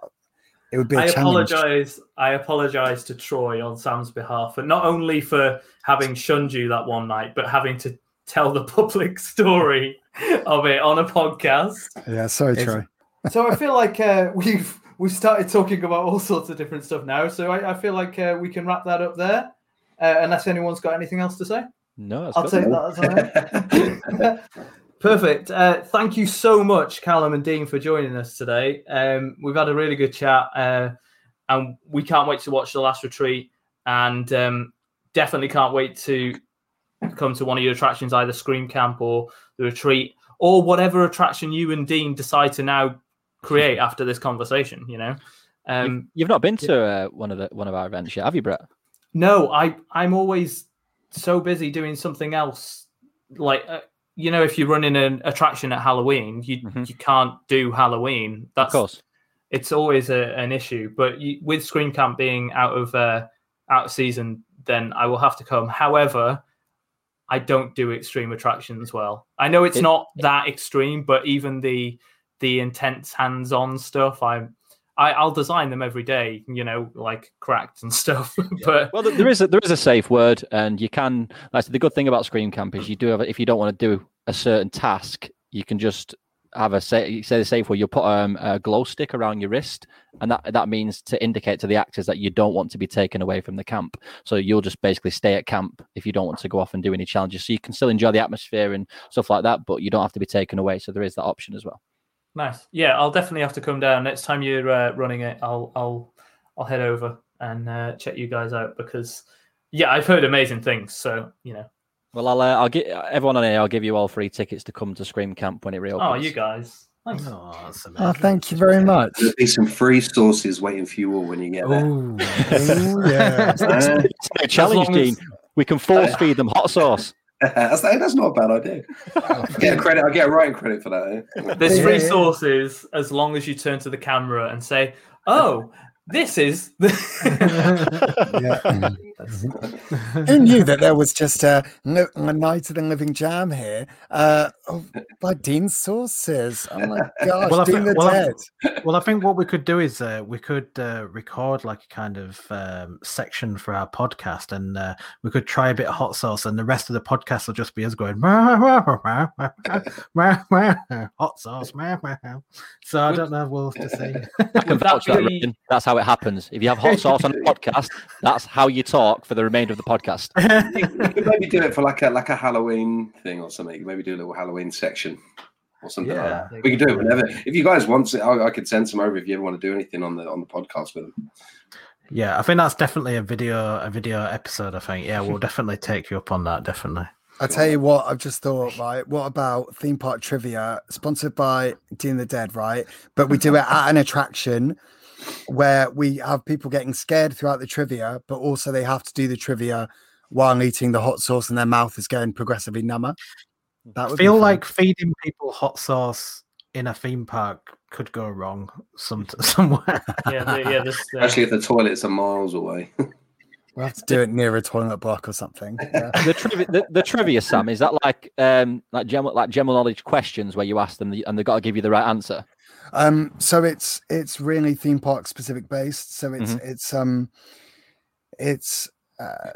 it would be a I challenge. apologize. I apologize to Troy on Sam's behalf, and not only for having shunned you that one night, but having to tell the public story of it on a podcast. Yeah, sorry, It's- Troy. So I feel like uh, we've we've started talking about all sorts of different stuff now. So I, I feel like uh, we can wrap that up there, uh, unless anyone's got anything else to say. No, that's I'll take that as all right. Perfect. Uh, thank you so much, Callum and Dean, for joining us today. Um, we've had a really good chat, uh, and we can't wait to watch the last retreat, and um, definitely can't wait to come to one of your attractions, either Scream Camp or the retreat, or whatever attraction you and Dean decide to now create after this conversation. You know. Um, You've not been to uh, one of the one of our events yet, have you, Brett? no, I I'm always so busy doing something else. Like uh, you know, if you're running an attraction at Halloween, you Mhm. you can't do Halloween. That's Of course. it's always a, an issue. But you, with Scream Camp being out of uh, out of season, then I will have to come. However, I don't do extreme attractions well. I know it's It- not that extreme, but even the the intense hands-on stuff, I'm I, I'll design them every day. You know, like cracked and stuff. but Well, there is a, there is a safe word, and you can. Like, the good thing about Scream Camp is you do have. If you don't want to do a certain task, you can just have a say. Say the safe word. You'll put um, a glow stick around your wrist, and that that means to indicate to the actors that you don't want to be taken away from the camp. So you'll just basically stay at camp if you don't want to go off and do any challenges. So you can still enjoy the atmosphere and stuff like that, but you don't have to be taken away. So there is that option as well. Nice. Yeah, I'll definitely have to come down next time you're uh, running it. I'll I'll I'll head over and uh, check you guys out because yeah, I've heard amazing things. So you know, Well, I'll uh, I'll get everyone on here. I'll give you all free tickets to come to Scream Camp when it reopens. oh, you guys, nice. Oh, that's Oh, thank you very much. There'll be some free sauces waiting for you all when you get there. Ooh. Ooh, yeah. Uh, It's a challenge, long as- Dean. We can force feed them hot sauce. that's, that's not a bad idea. I get a credit. I get a writing credit for that. eh? There's Yeah, free yeah. sauces as long as you turn to the camera and say, "Oh, this is." Yeah. Who knew that there was just a, li- a night of the living jam here uh, oh, by Dean Sauces? Oh my gosh, Well, I Dean think- the well, I- Dead. well, I think what we could do is uh, we could uh, record like a kind of um, section for our podcast, and uh, we could try a bit of hot sauce, and the rest of the podcast will just be us going hot sauce. So I don't know. We'll have to see. I can Would that vouch for that, be- That's how it happens. If you have hot sauce on a podcast, that's how you talk for the remainder of the podcast. You could maybe do it for like a like a Halloween thing or something. You could maybe do a little Halloween section or something Yeah. like that. We can do it whenever. If you guys want to, I, I could send some over if you ever want to do anything on the on the podcast with them. Yeah, I think that's definitely a video a video episode. I think. Yeah, we'll definitely take you up on that. Definitely. I tell you what, I've just thought, right? What about theme park trivia sponsored by Dean the Dead, right? But we do it at an attraction where we have people getting scared throughout the trivia, but also they have to do the trivia while eating the hot sauce and their mouth is going progressively number. That would feel like feeding people hot sauce in a theme park could go wrong some somewhere. Yeah, the, yeah. This, uh, Especially if the toilets are miles away. We'll have to do it near a toilet block or something. Yeah. the, trivia, the, the trivia, Sam, is that like um like general like general knowledge questions where you ask them and they've got to give you the right answer? Um, so it's it's really theme park specific based. So it's it's um it's uh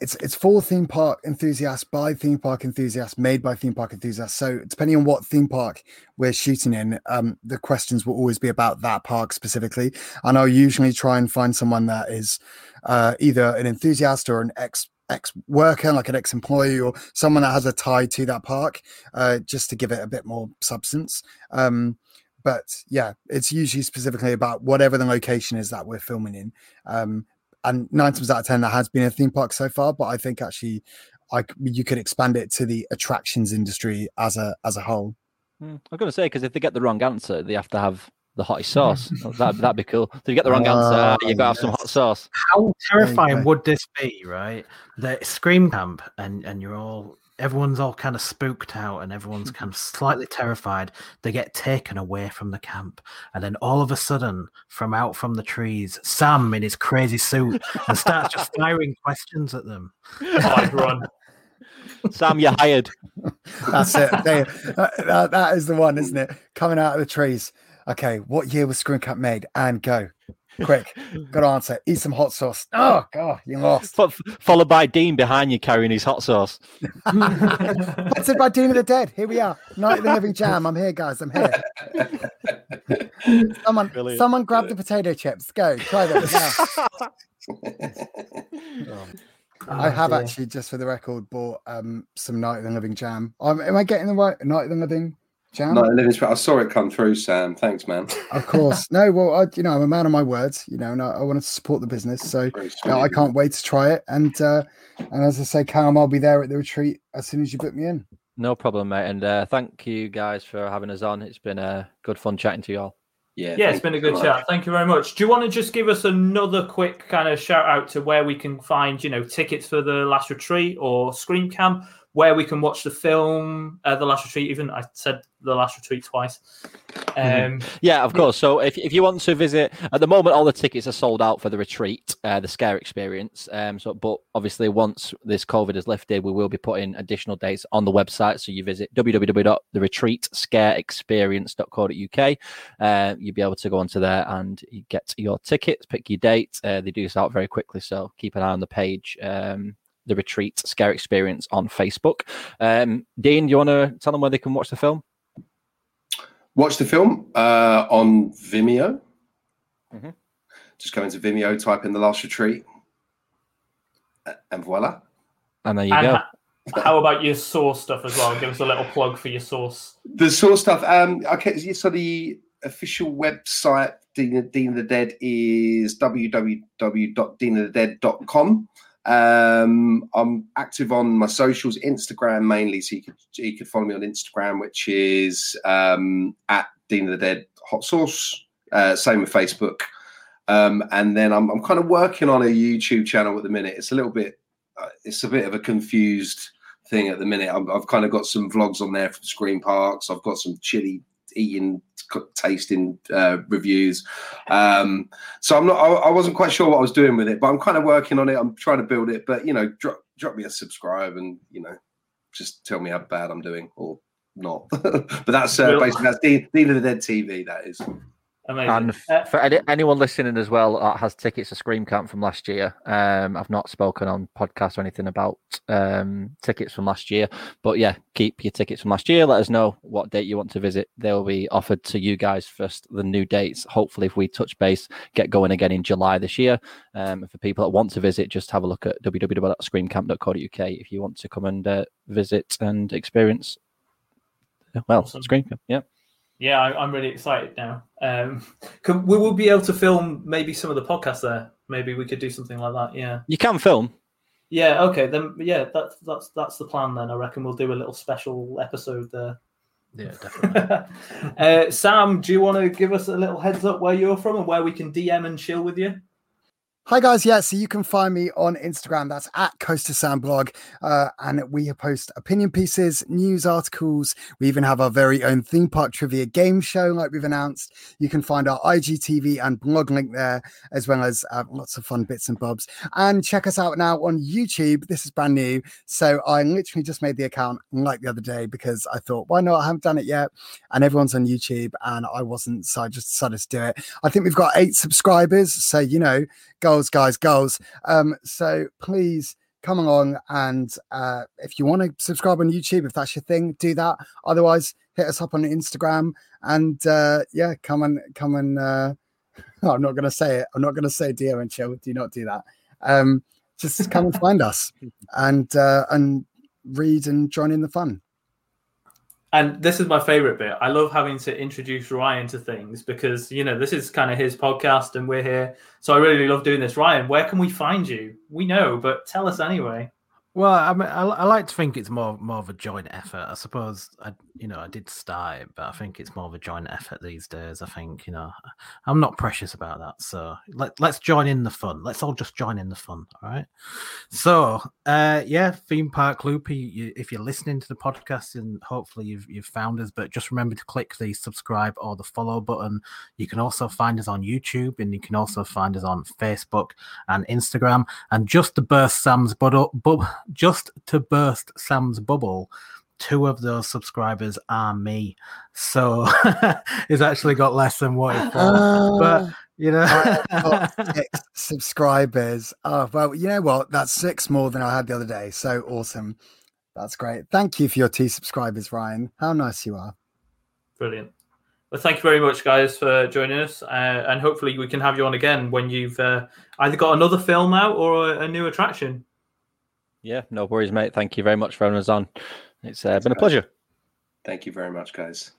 it's it's for theme park enthusiasts by theme park enthusiasts made by theme park enthusiasts. So depending on what theme park we're shooting in, um, the questions will always be about that park specifically. And I'll usually try and find someone that is uh, either an enthusiast or an ex ex worker, like an ex employee, or someone that has a tie to that park, uh, just to give it a bit more substance. Um, but yeah, it's usually specifically about whatever the location is that we're filming in. Um, and nine times out of ten, that has been a theme park so far. But I think actually, I you could expand it to the attractions industry as a as a whole. I'm going to say because if they get the wrong answer, they have to have the hottest sauce. that that'd be cool. If you get the wrong answer, ah, Oh, you've got to have some hot sauce. How terrifying go. would this be, right? The scream camp, and and you're all everyone's all kind of spooked out, and everyone's kind of slightly terrified. They get taken away from the camp, and then all of a sudden, from out from the trees, Sam in his crazy suit and starts just firing questions at them. oh, I'd run. Sam, you're hired. That's it. There, that, that- that is the one, isn't it? Coming out of the trees. Okay, what year was Scream Camp made? And go. Quick. Good answer. Eat some hot sauce. Oh, God, you lost. Fo- followed by Dean behind you carrying his hot sauce. That's it by Dean of the Dead. Here we are. Night of the Living Jam. I'm here, guys. I'm here. Someone, Brilliant. someone grab the potato chips. Go. Try them now. I have dear. actually, just for the record, bought um, some Night of the Living Jam. Um, am I getting the right Night of the Living Jam? No, living Spirit. I saw it come through, Sam. Thanks, man. Of course. No, well, I, you know, I'm a man of my words, you know, and I, I want to support the business. So Very you know. I can't wait to try it. And uh, and as I say, Callum, I'll be there at the retreat as soon as you book me in. No problem, mate. And uh, thank you guys for having us on. It's been uh, good fun chatting to you all. Yeah, Yeah, it's been a good so chat. much. Thank you very much. Do you want to just give us another quick kind of shout out to where we can find, you know, tickets for the last retreat or Scream Camp, where we can watch the film, uh, the last retreat? Even I said the last retreat twice. Um, Yeah, of course. So if, if you want to visit, at the moment, all the tickets are sold out for the retreat, uh, the Scare Experience. Um, so, but obviously, once this COVID is lifted, we will be putting additional dates on the website. So you visit www.theretreatscareexperience.co.uk. Uh, you'll be able to go onto there and you get your tickets, pick your date. Uh, they do this out very quickly, so keep an eye on the page. Um, the Retreat Scare Experience on Facebook. Um, Dean, do you want to tell them where they can watch the film? Watch the film uh, on Vimeo. Mhm. Just go into Vimeo, type in The Last Retreat, and voila. And there you and go. ha- how about your sauce stuff as well? Give us a little plug for your sauce. The sauce stuff. Um, okay, so the official website, Dean, Dean of the Dead, is www.deanofthedead.com. Um, I'm active on my socials, Instagram mainly, so you could you could follow me on Instagram, which is um, at Dean of the Dead Hot Sauce. Uh, same with Facebook. Um, and then I'm, I'm kind of working on a YouTube channel at the minute. It's a little bit, uh, it's a bit of a confused thing at the minute. I've, I've kind of got some vlogs on there from Screen Parks. I've got some chili eating, tasting uh, reviews. Um, so I'm not. I, I wasn't quite sure what I was doing with it, but I'm kind of working on it. I'm trying to build it. But you know, drop drop me a subscribe and you know, just tell me how bad I'm doing or not. but that's uh, basically that's Dean, Dean of the Dead TV. That is. Amazing. And Uh, for any, anyone listening as well that has tickets to Scream Camp from last year, um, I've not spoken on podcast or anything about um, tickets from last year, but yeah, keep your tickets from last year. Let us know what date you want to visit. They'll be offered to you guys first. The new dates, hopefully, if we touch base, get going again in July this year. Um, for people that want to visit, just have a look at www.screamcamp.co.uk if you want to come and uh, visit and experience. Well, Awesome. Scream Camp, yeah. Yeah, I, I'm really excited now. Um, can, we will be able to film maybe some of the podcasts there. Maybe we could do something like that. Yeah. You can film. Yeah. Okay. Then. Yeah. That's that's that's the plan. Then I reckon we'll do a little special episode there. Yeah, definitely. uh, Sam, do you want to give us a little heads up where you're from and where we can DM and chill with you? Hi guys, yeah, so you can find me on Instagram. That's at Coaster Sound Blog, uh, and we post opinion pieces, news articles. We even have our very own theme park trivia game show, like we've announced. You can find our IGTV and blog link there, as well as uh, lots of fun bits and bobs. And check us out now on YouTube. This is brand new, so I literally just made the account like the other day because I thought, why not? I haven't done it yet, and everyone's on YouTube, and I wasn't, so I just decided to do it. I think we've got eight subscribers, so you know goals, guys, goals. Um, so please come along and uh, if you want to subscribe on YouTube, if that's your thing, do that. Otherwise, hit us up on Instagram and uh, yeah, come and come and. Uh, I'm not going to say it. I'm not going to say dear and chill. Do not do that. Um, just come and find us and uh, and read and join in the fun. And this is my favorite bit. I love having to introduce Ryan to things because, you know, this is kind of his podcast and we're here. So I really love doing this. Ryan, where can we find you? We know, but tell us anyway. Well, I mean, I, I, like to think it's more more of a joint effort. I suppose I, you know, I did start it, but I think it's more of a joint effort these days. I think, you know, I'm not precious about that. So let let's join in the fun. Let's all just join in the fun. All right. So, uh, yeah, theme park loopy. You, if you're listening to the podcast, and hopefully you've you've found us, but just remember to click the subscribe or the follow button. You can also find us on YouTube, and you can also find us on Facebook and Instagram. And just to burst Sam's bubble. but just to burst Sam's bubble, two of those subscribers are me. So he's actually got less than what he thought. Uh, but you know, six subscribers. Oh well, you know what? That's six more than I had the other day. So awesome. That's great. Thank you for your two subscribers, Ryan. How nice you are. Brilliant. Well, thank you very much, guys, for joining us, uh, and hopefully we can have you on again when you've uh, either got another film out or a, a new attraction. Yeah, no worries, mate. Thank you very much for having us on. It's uh, been a pleasure. Thank you very much, guys.